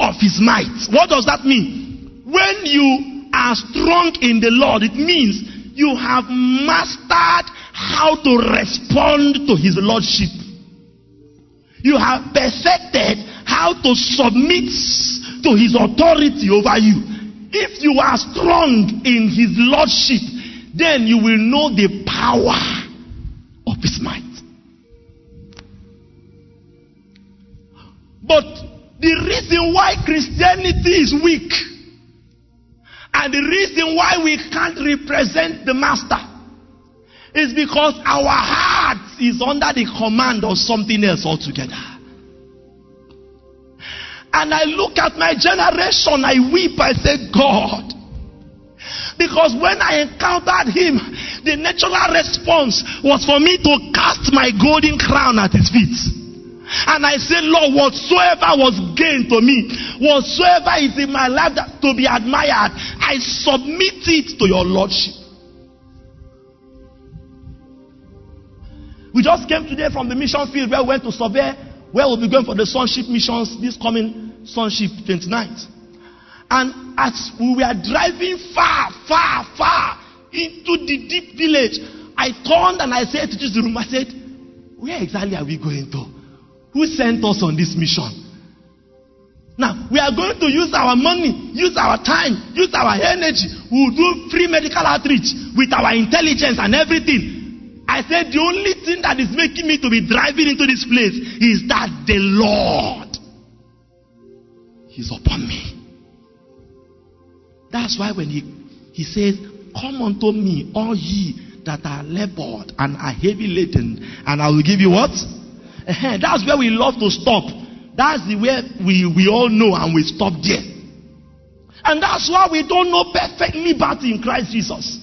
of his might. What does that mean? When you are strong in the Lord, it means you have mastered how to respond to his lordship. You have perfected how to submit to his authority over you. If you are strong in his lordship, then you will know the power of his might. But the reason why Christianity is weak and the reason why we can't represent the master is because our heart is under the command of something else altogether. And I look at my generation, I weep, I say, God. Because when I encountered him, the natural response was for me to cast my golden crown at his feet. And I say, Lord, whatsoever was gained to me, whatsoever is in my life that, to be admired, I submit it to your Lordship. We just came today from the mission field where we went to survey where we'll be going for the sonship missions this coming sonship 29th. And as we were driving far, far, far into the deep village, I turned and I said to this room, I said, Where exactly are we going to? Who sent us on this mission? Now, we are going to use our money, use our time, use our energy. We will do free medical outreach with our intelligence and everything. I said, the only thing that is making me to be driving into this place is that the Lord is upon me. That's why when he, he says, Come unto me, all ye that are labored and are heavy laden, and I will give you what? Uh-huh. That's where we love to stop. That's the way we, we all know and we stop there. And that's why we don't know perfect liberty in Christ Jesus.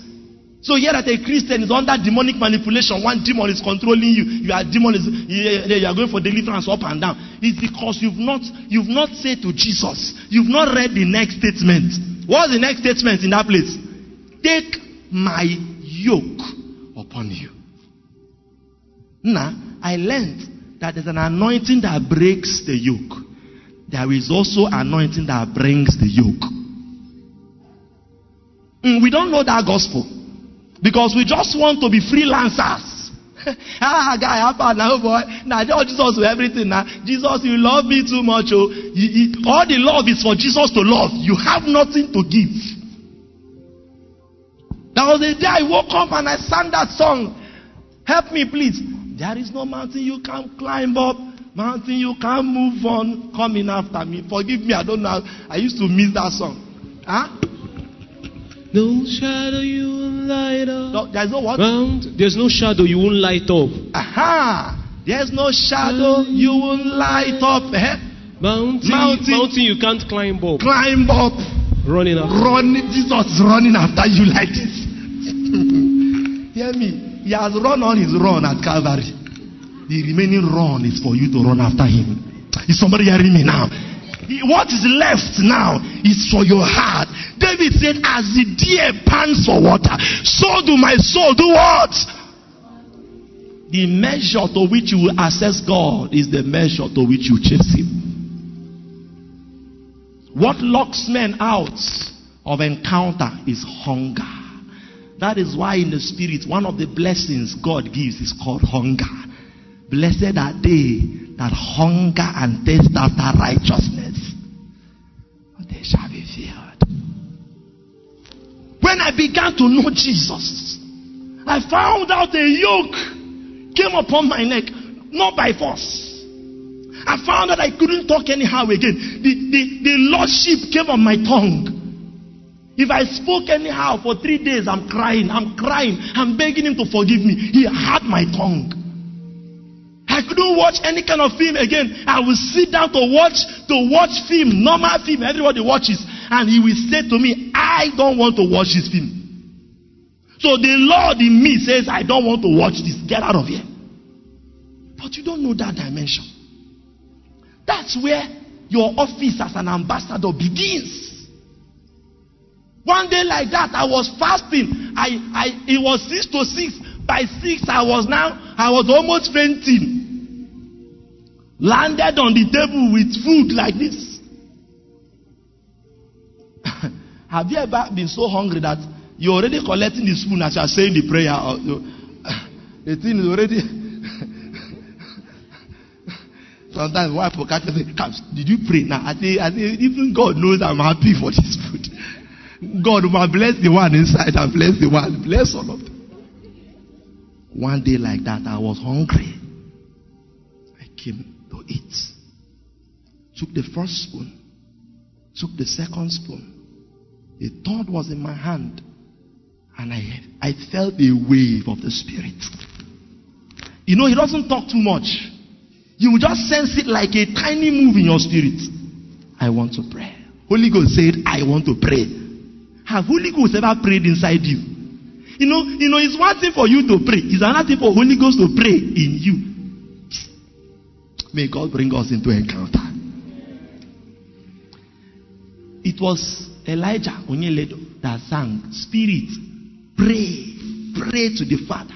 So here that a Christian is under demonic manipulation, one demon is controlling you, your demon is you are going for deliverance up and down. It's because you've not you've not said to Jesus, you've not read the next statement. What's the next statement in that place? Take my yoke upon you. Now I learned that there's an anointing that breaks the yoke. There is also anointing that brings the yoke. Mm, we don't know that gospel. Because we just want to be freelancers. ah, guy, hapa now, boy. Now, Jesus everything. Now, Jesus, you love me too much. Oh, you, you, all the love is for Jesus to love. You have nothing to give. There was a day I woke up and I sang that song. Help me, please. There is no mountain you can climb up, mountain you can't move on, coming after me. Forgive me, I don't know. I used to miss that song. Huh? No shadow you will light up. No, there's no what? Mount, there's no shadow you won't light up. Aha! There's no shadow you won't light up. Eh? Mountain, Mountain. mountain you can't climb up. Climb up. Running up. Running. Jesus is running after you like this. Hear me. He has run on his run at Calvary. The remaining run is for you to run after him. Is somebody hearing me now? What is left now is for your heart. David said, As the deer pants for water, so do my soul do what? The measure to which you will assess God is the measure to which you chase Him. What locks men out of encounter is hunger. That is why, in the spirit, one of the blessings God gives is called hunger. Blessed are they that hunger and thirst after righteousness, they shall be filled. When I began to know Jesus, I found out a yoke came upon my neck, not by force. I found that I couldn't talk anyhow again. The, the, the lordship came on my tongue. If I spoke anyhow for three days, I'm crying, I'm crying, I'm begging him to forgive me. He had my tongue. I couldn't watch any kind of film again. I would sit down to watch to watch film, normal film, everybody watches, and he will say to me, I don't want to watch this film. So the Lord in me says, I don't want to watch this. Get out of here. But you don't know that dimension. That's where your office as an ambassador begins. One day like that, I was fasting. I, I, it was six to six. By six, I was now, I was almost fainting. Landed on the table with food like this. Have you ever been so hungry that you're already collecting the spoon as you are saying the prayer? Or, the thing is already. Sometimes wife will catch me say, Did you pray? Now I say, I say, even God knows I'm happy for this food. God will bless the one inside and bless the one. Bless all of them. One day like that, I was hungry. I came to eat. Took the first spoon. Took the second spoon. The third was in my hand. And I, I felt a wave of the Spirit. You know, he doesn't talk too much. You will just sense it like a tiny move in your spirit. I want to pray. Holy Ghost said, I want to pray. Have Holy Ghost ever prayed inside you? You know, you know, it's one thing for you to pray. It's another thing for Holy Ghost to pray in you. May God bring us into encounter. It was Elijah Onyeledo that sang, Spirit, pray, pray to the Father.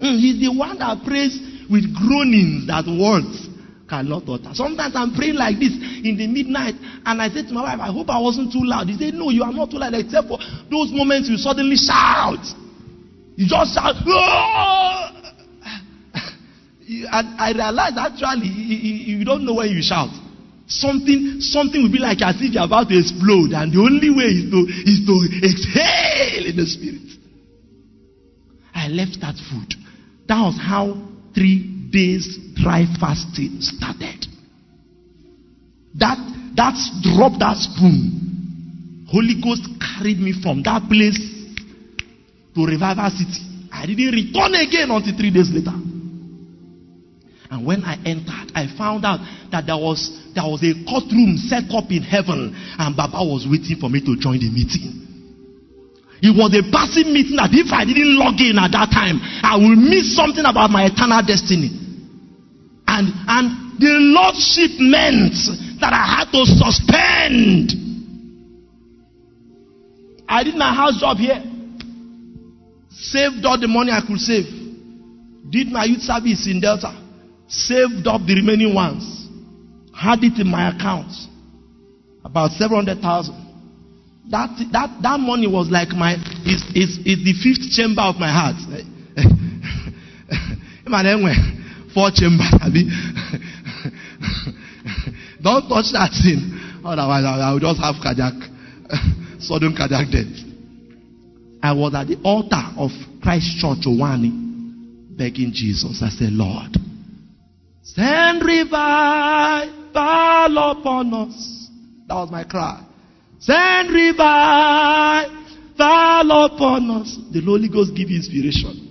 Mm, he's the one that prays with groanings that words cannot utter. Sometimes I'm praying like this in the midnight, and I said to my wife, I hope I wasn't too loud. He said, No, you are not too loud, except for those moments you suddenly shout. You just shout! And I realized actually you don't know when you shout. Something, something will be like as if you're about to explode, and the only way is to is to exhale in the spirit. I left that food. That was how three days dry fasting started. That that's drop that spoon. Holy Ghost carried me from that place to Revival City. I didn't return again until three days later. And when I entered, I found out that there was there was a courtroom set up in heaven, and Baba was waiting for me to join the meeting. It was a passing meeting that if I didn't log in at that time, I will miss something about my eternal destiny. And and the lordship meant that I had to suspend. I did my house job here. Saved all the money I could save. Did my youth service in Delta. Saved up the remaining ones. Had it in my account. About 700,000. That, that, that money was like my, is, is, is the fifth chamber of my heart. Four chambers. Don't touch that thing. Otherwise, I will just have cardiac, sudden cardiac death. I was at the altar of Christ Church Uwani, begging Jesus. I said, Lord, send revival upon us. That was my cry. Send revival upon us. The Holy Ghost give inspiration.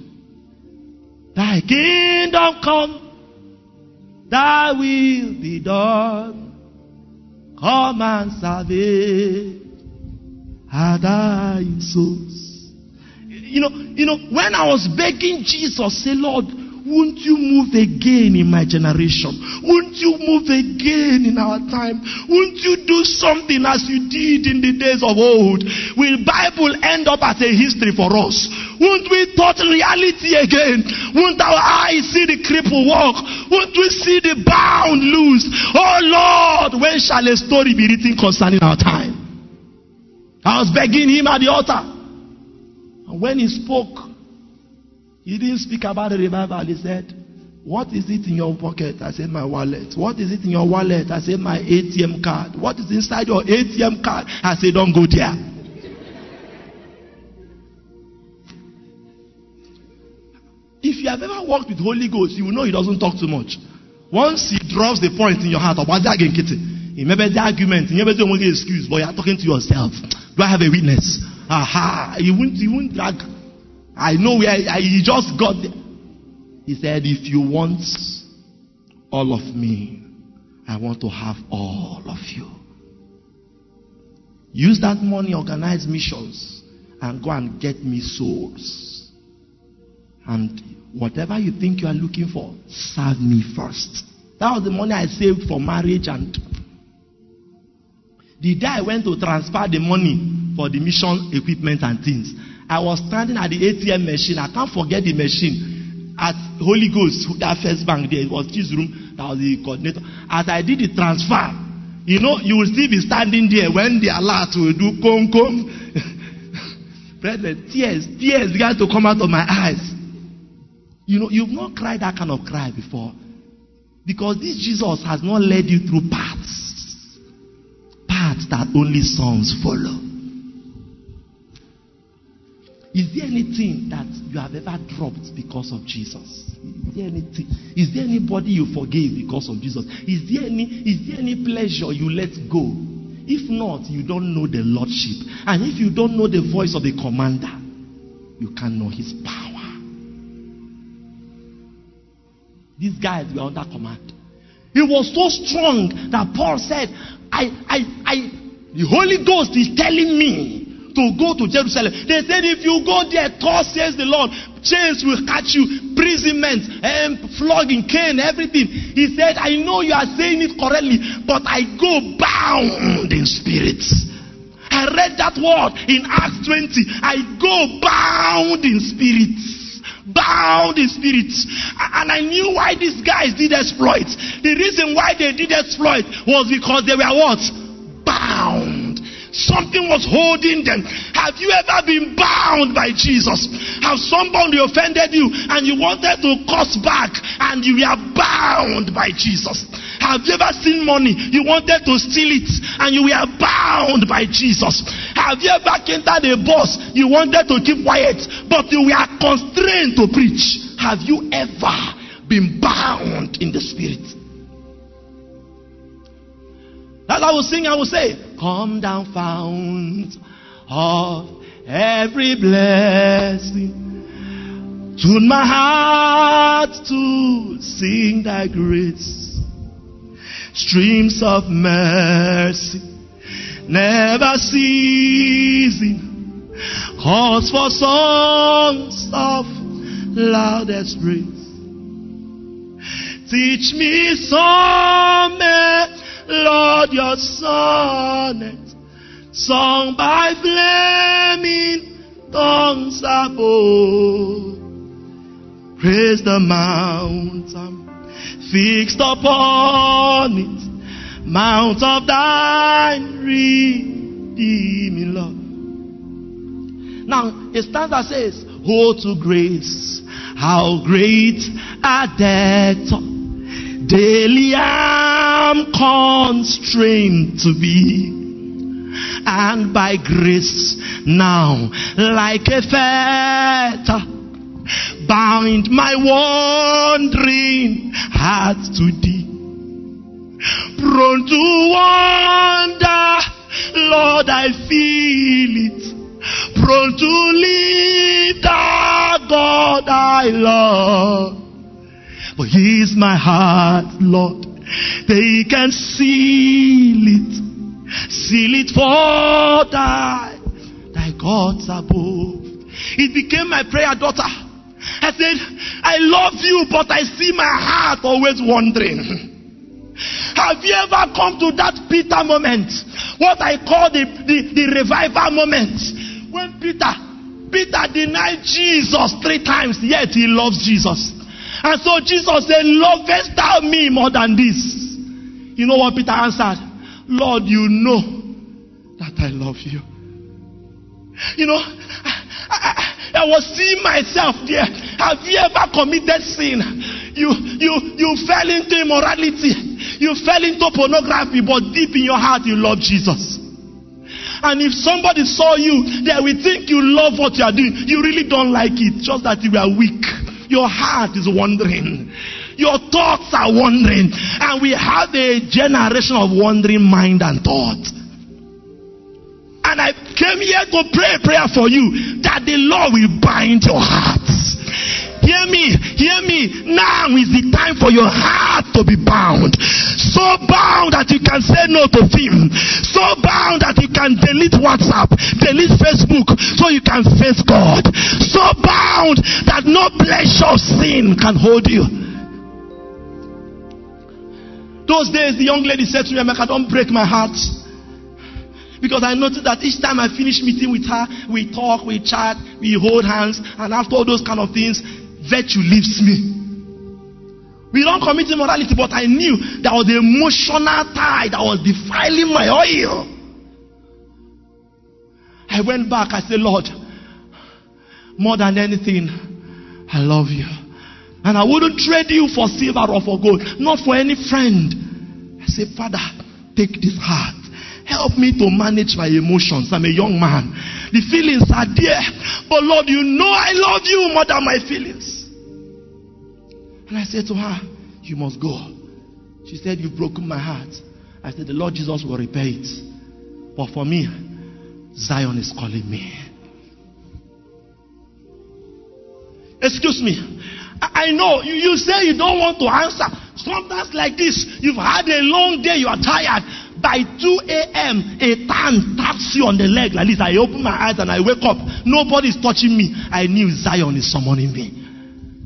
Thy kingdom come, thy will be done. Come and salvage our souls. You know, you know, when I was begging Jesus, say, Lord, won't you move again in my generation? Won't you move again in our time? Won't you do something as you did in the days of old? Will Bible end up as a history for us? Won't we touch reality again? Won't our eyes see the cripple walk? Won't we see the bound loose? Oh Lord, when shall a story be written concerning our time? I was begging him at the altar. And when he spoke, he didn't speak about the revival. He said, What is it in your pocket? I said, My wallet. What is it in your wallet? I said, My ATM card. What is inside your ATM card? I said, Don't go there. If you have ever worked with Holy Ghost, you will know he doesn't talk too much. Once he drops the point in your heart, about that again, kitty. Remember the argument, never say only excuse, but you are talking to yourself. Do I have a witness? Aha, you won't, you won't drag. I know where I, he just got there. He said, If you want all of me, I want to have all of you. Use that money, organize missions, and go and get me souls. And whatever you think you are looking for, serve me first. That was the money I saved for marriage and the day I went to transfer the money for the mission equipment and things, I was standing at the ATM machine. I can't forget the machine at Holy Ghost, that first bank there. It was his room. That was the coordinator. As I did the transfer, you know, you will still be standing there when the alert will do come, come. Brethren, tears, tears began to come out of my eyes. You know, you've not cried that kind of cry before. Because this Jesus has not led you through paths. Paths that only sons follow. Is there anything that you have ever dropped because of Jesus? Is there anything? Is there anybody you forgave because of Jesus? Is there any is there any pleasure you let go? If not, you don't know the Lordship. And if you don't know the voice of the commander, you can't know his power. These guys were under command. It was so strong that Paul said, I, I, I, the Holy Ghost is telling me to go to Jerusalem. They said, if you go there, thus says the Lord, chains will catch you, imprisonment, and flogging, cane, everything. He said, I know you are saying it correctly, but I go bound in spirits. I read that word in Acts 20. I go bound in spirits. bound in spirits. And I knew why these guys did exploit. The reason why they did exploit was because they were what? Something was holding them. Have you ever been bound by Jesus? Have somebody offended you and you wanted to curse back and you were bound by Jesus? Have you ever seen money? You wanted to steal it and you were bound by Jesus. Have you ever entered a bus? You wanted to keep quiet, but you were constrained to preach. Have you ever been bound in the spirit? As I will sing, I will say, Come down, fount of every blessing. Tune my heart to sing thy grace streams of mercy, never ceasing, calls for songs of loudest praise. Teach me some, Lord, your sonnet, sung by flaming tongues above. Praise the mountain fixed upon it, mount of thine redeeming love. Now, a stanza says, Oh, to grace, how great a debt daily I'm constrained to be. And by grace now, like a fetter, bind my wandering heart to thee. Prone to wander, Lord, I feel it. Prone to leave the God I love. But here's my heart, Lord. They can seal it. Seal it for thy, thy gods above. It became my prayer, daughter. I said, I love you, but I see my heart always wandering. Have you ever come to that bitter moment? What I call the, the, the revival moment. When Peter, Peter denied Jesus three times, yet he loves Jesus. And so Jesus said, Lovest thou me more than this? You know what Peter answered? Lord, you know that I love you. You know, I, I, I was seeing myself there. Have you ever committed sin? you, you, you fell into immorality. You fell into pornography, but deep in your heart, you love Jesus. And if somebody saw you, they will think you love what you are doing. You really don't like it, just that you are weak. Your heart is wandering. Your thoughts are wandering. And we have a generation of wandering mind and thought. And I came here to pray a prayer for you that the Lord will bind your hearts. Hear me, hear me. Now is the time for your heart to be bound. So bound that you can say no to film. So bound that you can delete WhatsApp, delete Facebook, so you can face God. So bound that no pleasure of sin can hold you. Those days, the young lady said to me, Emeka, don't break my heart. Because I noticed that each time I finish meeting with her, we talk, we chat, we hold hands, and after all those kind of things, virtue leaves me. We don't commit immorality, but I knew there was the emotional tie that was defiling my oil. I went back, I said, Lord, more than anything, I love you. And I wouldn't trade you for silver or for gold, not for any friend. I said, Father, take this heart. Help me to manage my emotions. I'm a young man. The feelings are there. But Lord, you know I love you more than my feelings. And I said to her, You must go. She said, You've broken my heart. I said, The Lord Jesus will repair it. But for me, Zion is calling me. Excuse me. I know you, say you don't want to answer. Sometimes like this, you've had a long day, you are tired. By 2 a.m., a tan taps you on the leg like this. I open my eyes and I wake up. Nobody is touching me. I knew Zion is summoning me.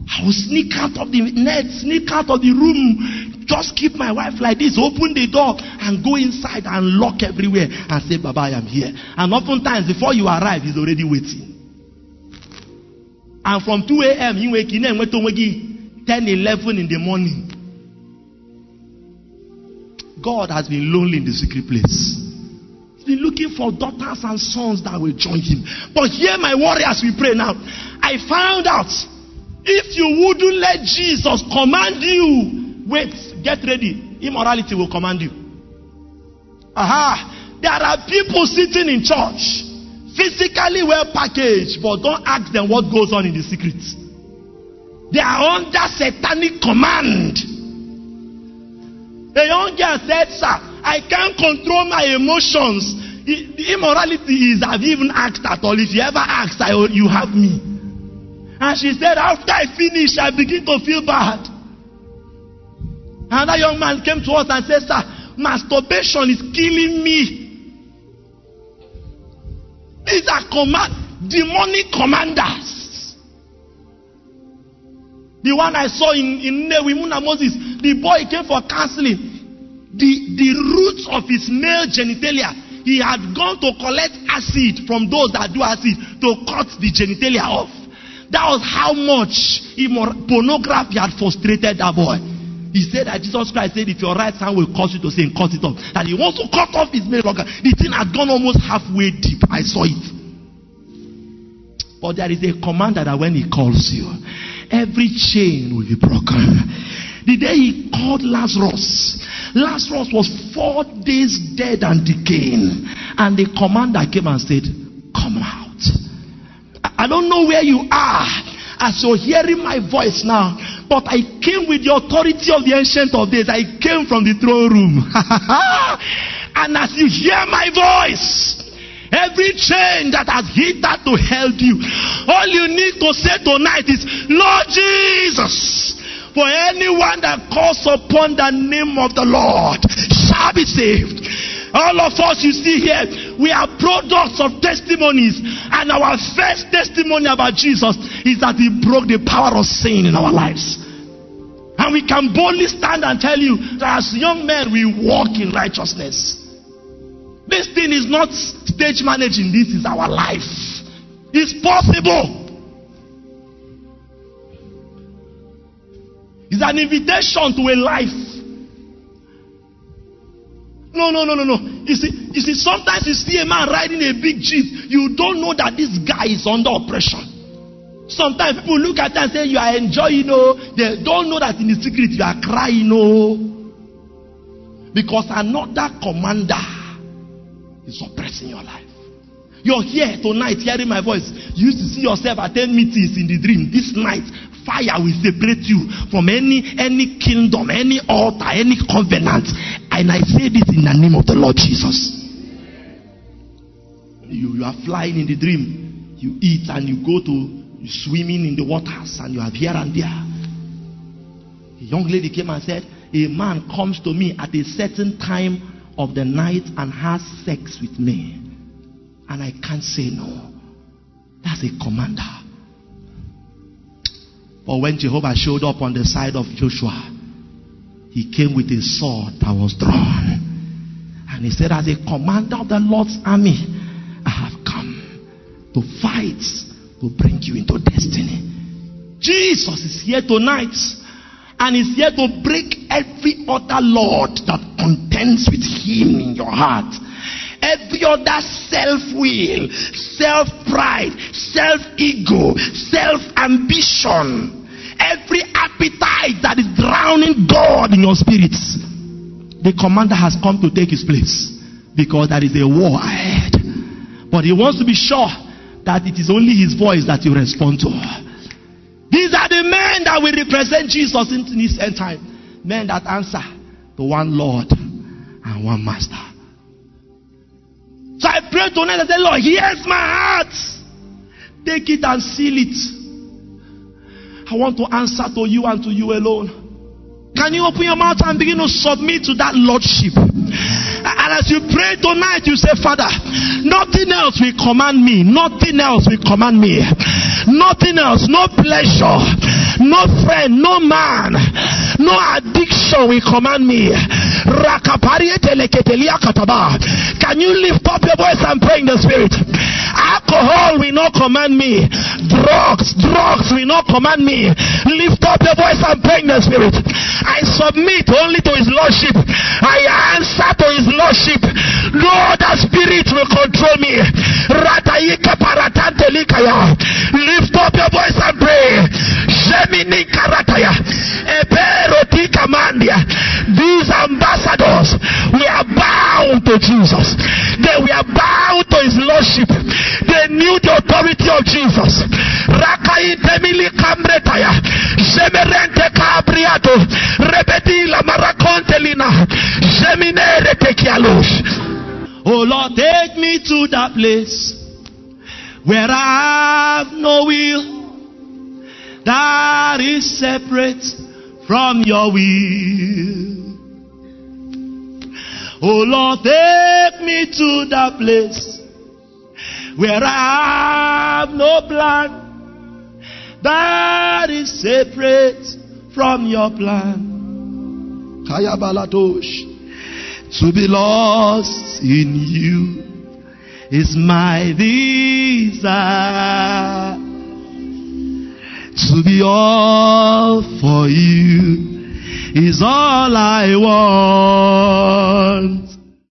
I will sneak out of the net, sneak out of the room, just keep my wife like this, open the door and go inside and lock everywhere and say, Baba, I am here. And oftentimes, before you arrive, he's already waiting. And from 2 a.m., you wake in to 10, 11 in the morning. God has been lonely in the secret place. He's been looking for daughters and sons that will join him. But here, my warriors, we pray now. I found out if you wouldn't let Jesus command you, wait, get ready. Immorality will command you. Aha. There are people sitting in church, physically well packaged, but don't ask them what goes on in the secret. They are under satanic command. A young girl said, Sir, I can't control my emotions. The immorality is I've even asked at all. If you ever ask, I, you have me. And she said, After I finish, I begin to feel bad. Another young man came to us and said, Sir, masturbation is killing me. These are command, demonic commanders. The one I saw in, in Newimuna Moses, the boy came for counseling. The, the roots of his male genitalia, he had gone to collect acid from those that do acid to cut the genitalia off. That was how much pornography had frustrated that boy. He said that Jesus Christ said, if your right hand will cause you to sin, cut it off. And he wants to cut off his male organ. The thing had gone almost halfway deep. I saw it. But there is a commander that when he calls you, every chain will be broken. The day he called Lazarus, Lazarus was four days dead and decaying. And the commander came and said. I don't know where you are as you're hearing my voice now, but I came with the authority of the ancient of days. I came from the throne room. and as you hear my voice, Every chain that has hitherto held you, all you need to say tonight is, Lord Jesus, for anyone that calls upon the name of the Lord shall be saved. All of us you see here, we are products of testimonies. And our first testimony about Jesus is that he broke the power of sin in our lives. And we can boldly stand and tell you that as young men we walk in righteousness. This thing is not stage managing, this is our life. It's possible. It's an invitation to a life. No, no, no, no, no. You see, you see, sometimes you see a man riding a big jeep, you don't know that this guy is under oppression. Sometimes people look at that and say you are enjoying, oh, they don't know that in the secret you are crying, oh. Because another commander is oppressing your life. You're here tonight hearing my voice. You used to see yourself attend meetings in the dream. This night, fire will separate you from any any kingdom, any altar, any covenant. And I say this in the name of the Lord Jesus. You, you are flying in the dream. You eat and you go to swimming in the waters and you are here and there. A young lady came and said, A man comes to me at a certain time of the night and has sex with me. And I can't say no. That's a commander. But when Jehovah showed up on the side of Joshua, he came with a sword that was drawn. And he said, As a commander of the Lord's army, I have come to fight to bring you into destiny. Jesus is here tonight and is here to break every other Lord that contends with him in your heart. Every other self will, self pride, self ego, self ambition, every appetite that is drowning God in your spirits, the commander has come to take his place because there is a war ahead. But he wants to be sure that it is only his voice that you respond to. These are the men that will represent Jesus in this end time. Men that answer to one Lord and one Master. So I pray tonight and say, Lord, here's my heart. Take it and seal it. I want to answer to you and to you alone. Can you open your mouth and begin to submit to that Lordship? And as you pray tonight, you say, Father, nothing else will command me. Nothing else will command me. Nothing else. No pleasure. No friend. No man. No addiction will command me. Can you lift up your voice and pray in the spirit? Alcohol will not command me. Drugs, drugs will not command me. Lift up your voice and pray in the spirit. I submit only to his lordship. I answer to his lordship. Lord, the spirit will control me. Lift up your voice and pray. Gemini karataya. Eberoti These ambassadors, we are bound to Jesus. They were bound to his lordship. They knew the authority of Jesus. Oh Lord, take me to that place where I have no will that is separate from your will. Oh Lord, take me to that place where I have no plan that is separate from your plan. Kaya balatosh. To be lost in you is my desire. To be all for you is all I want.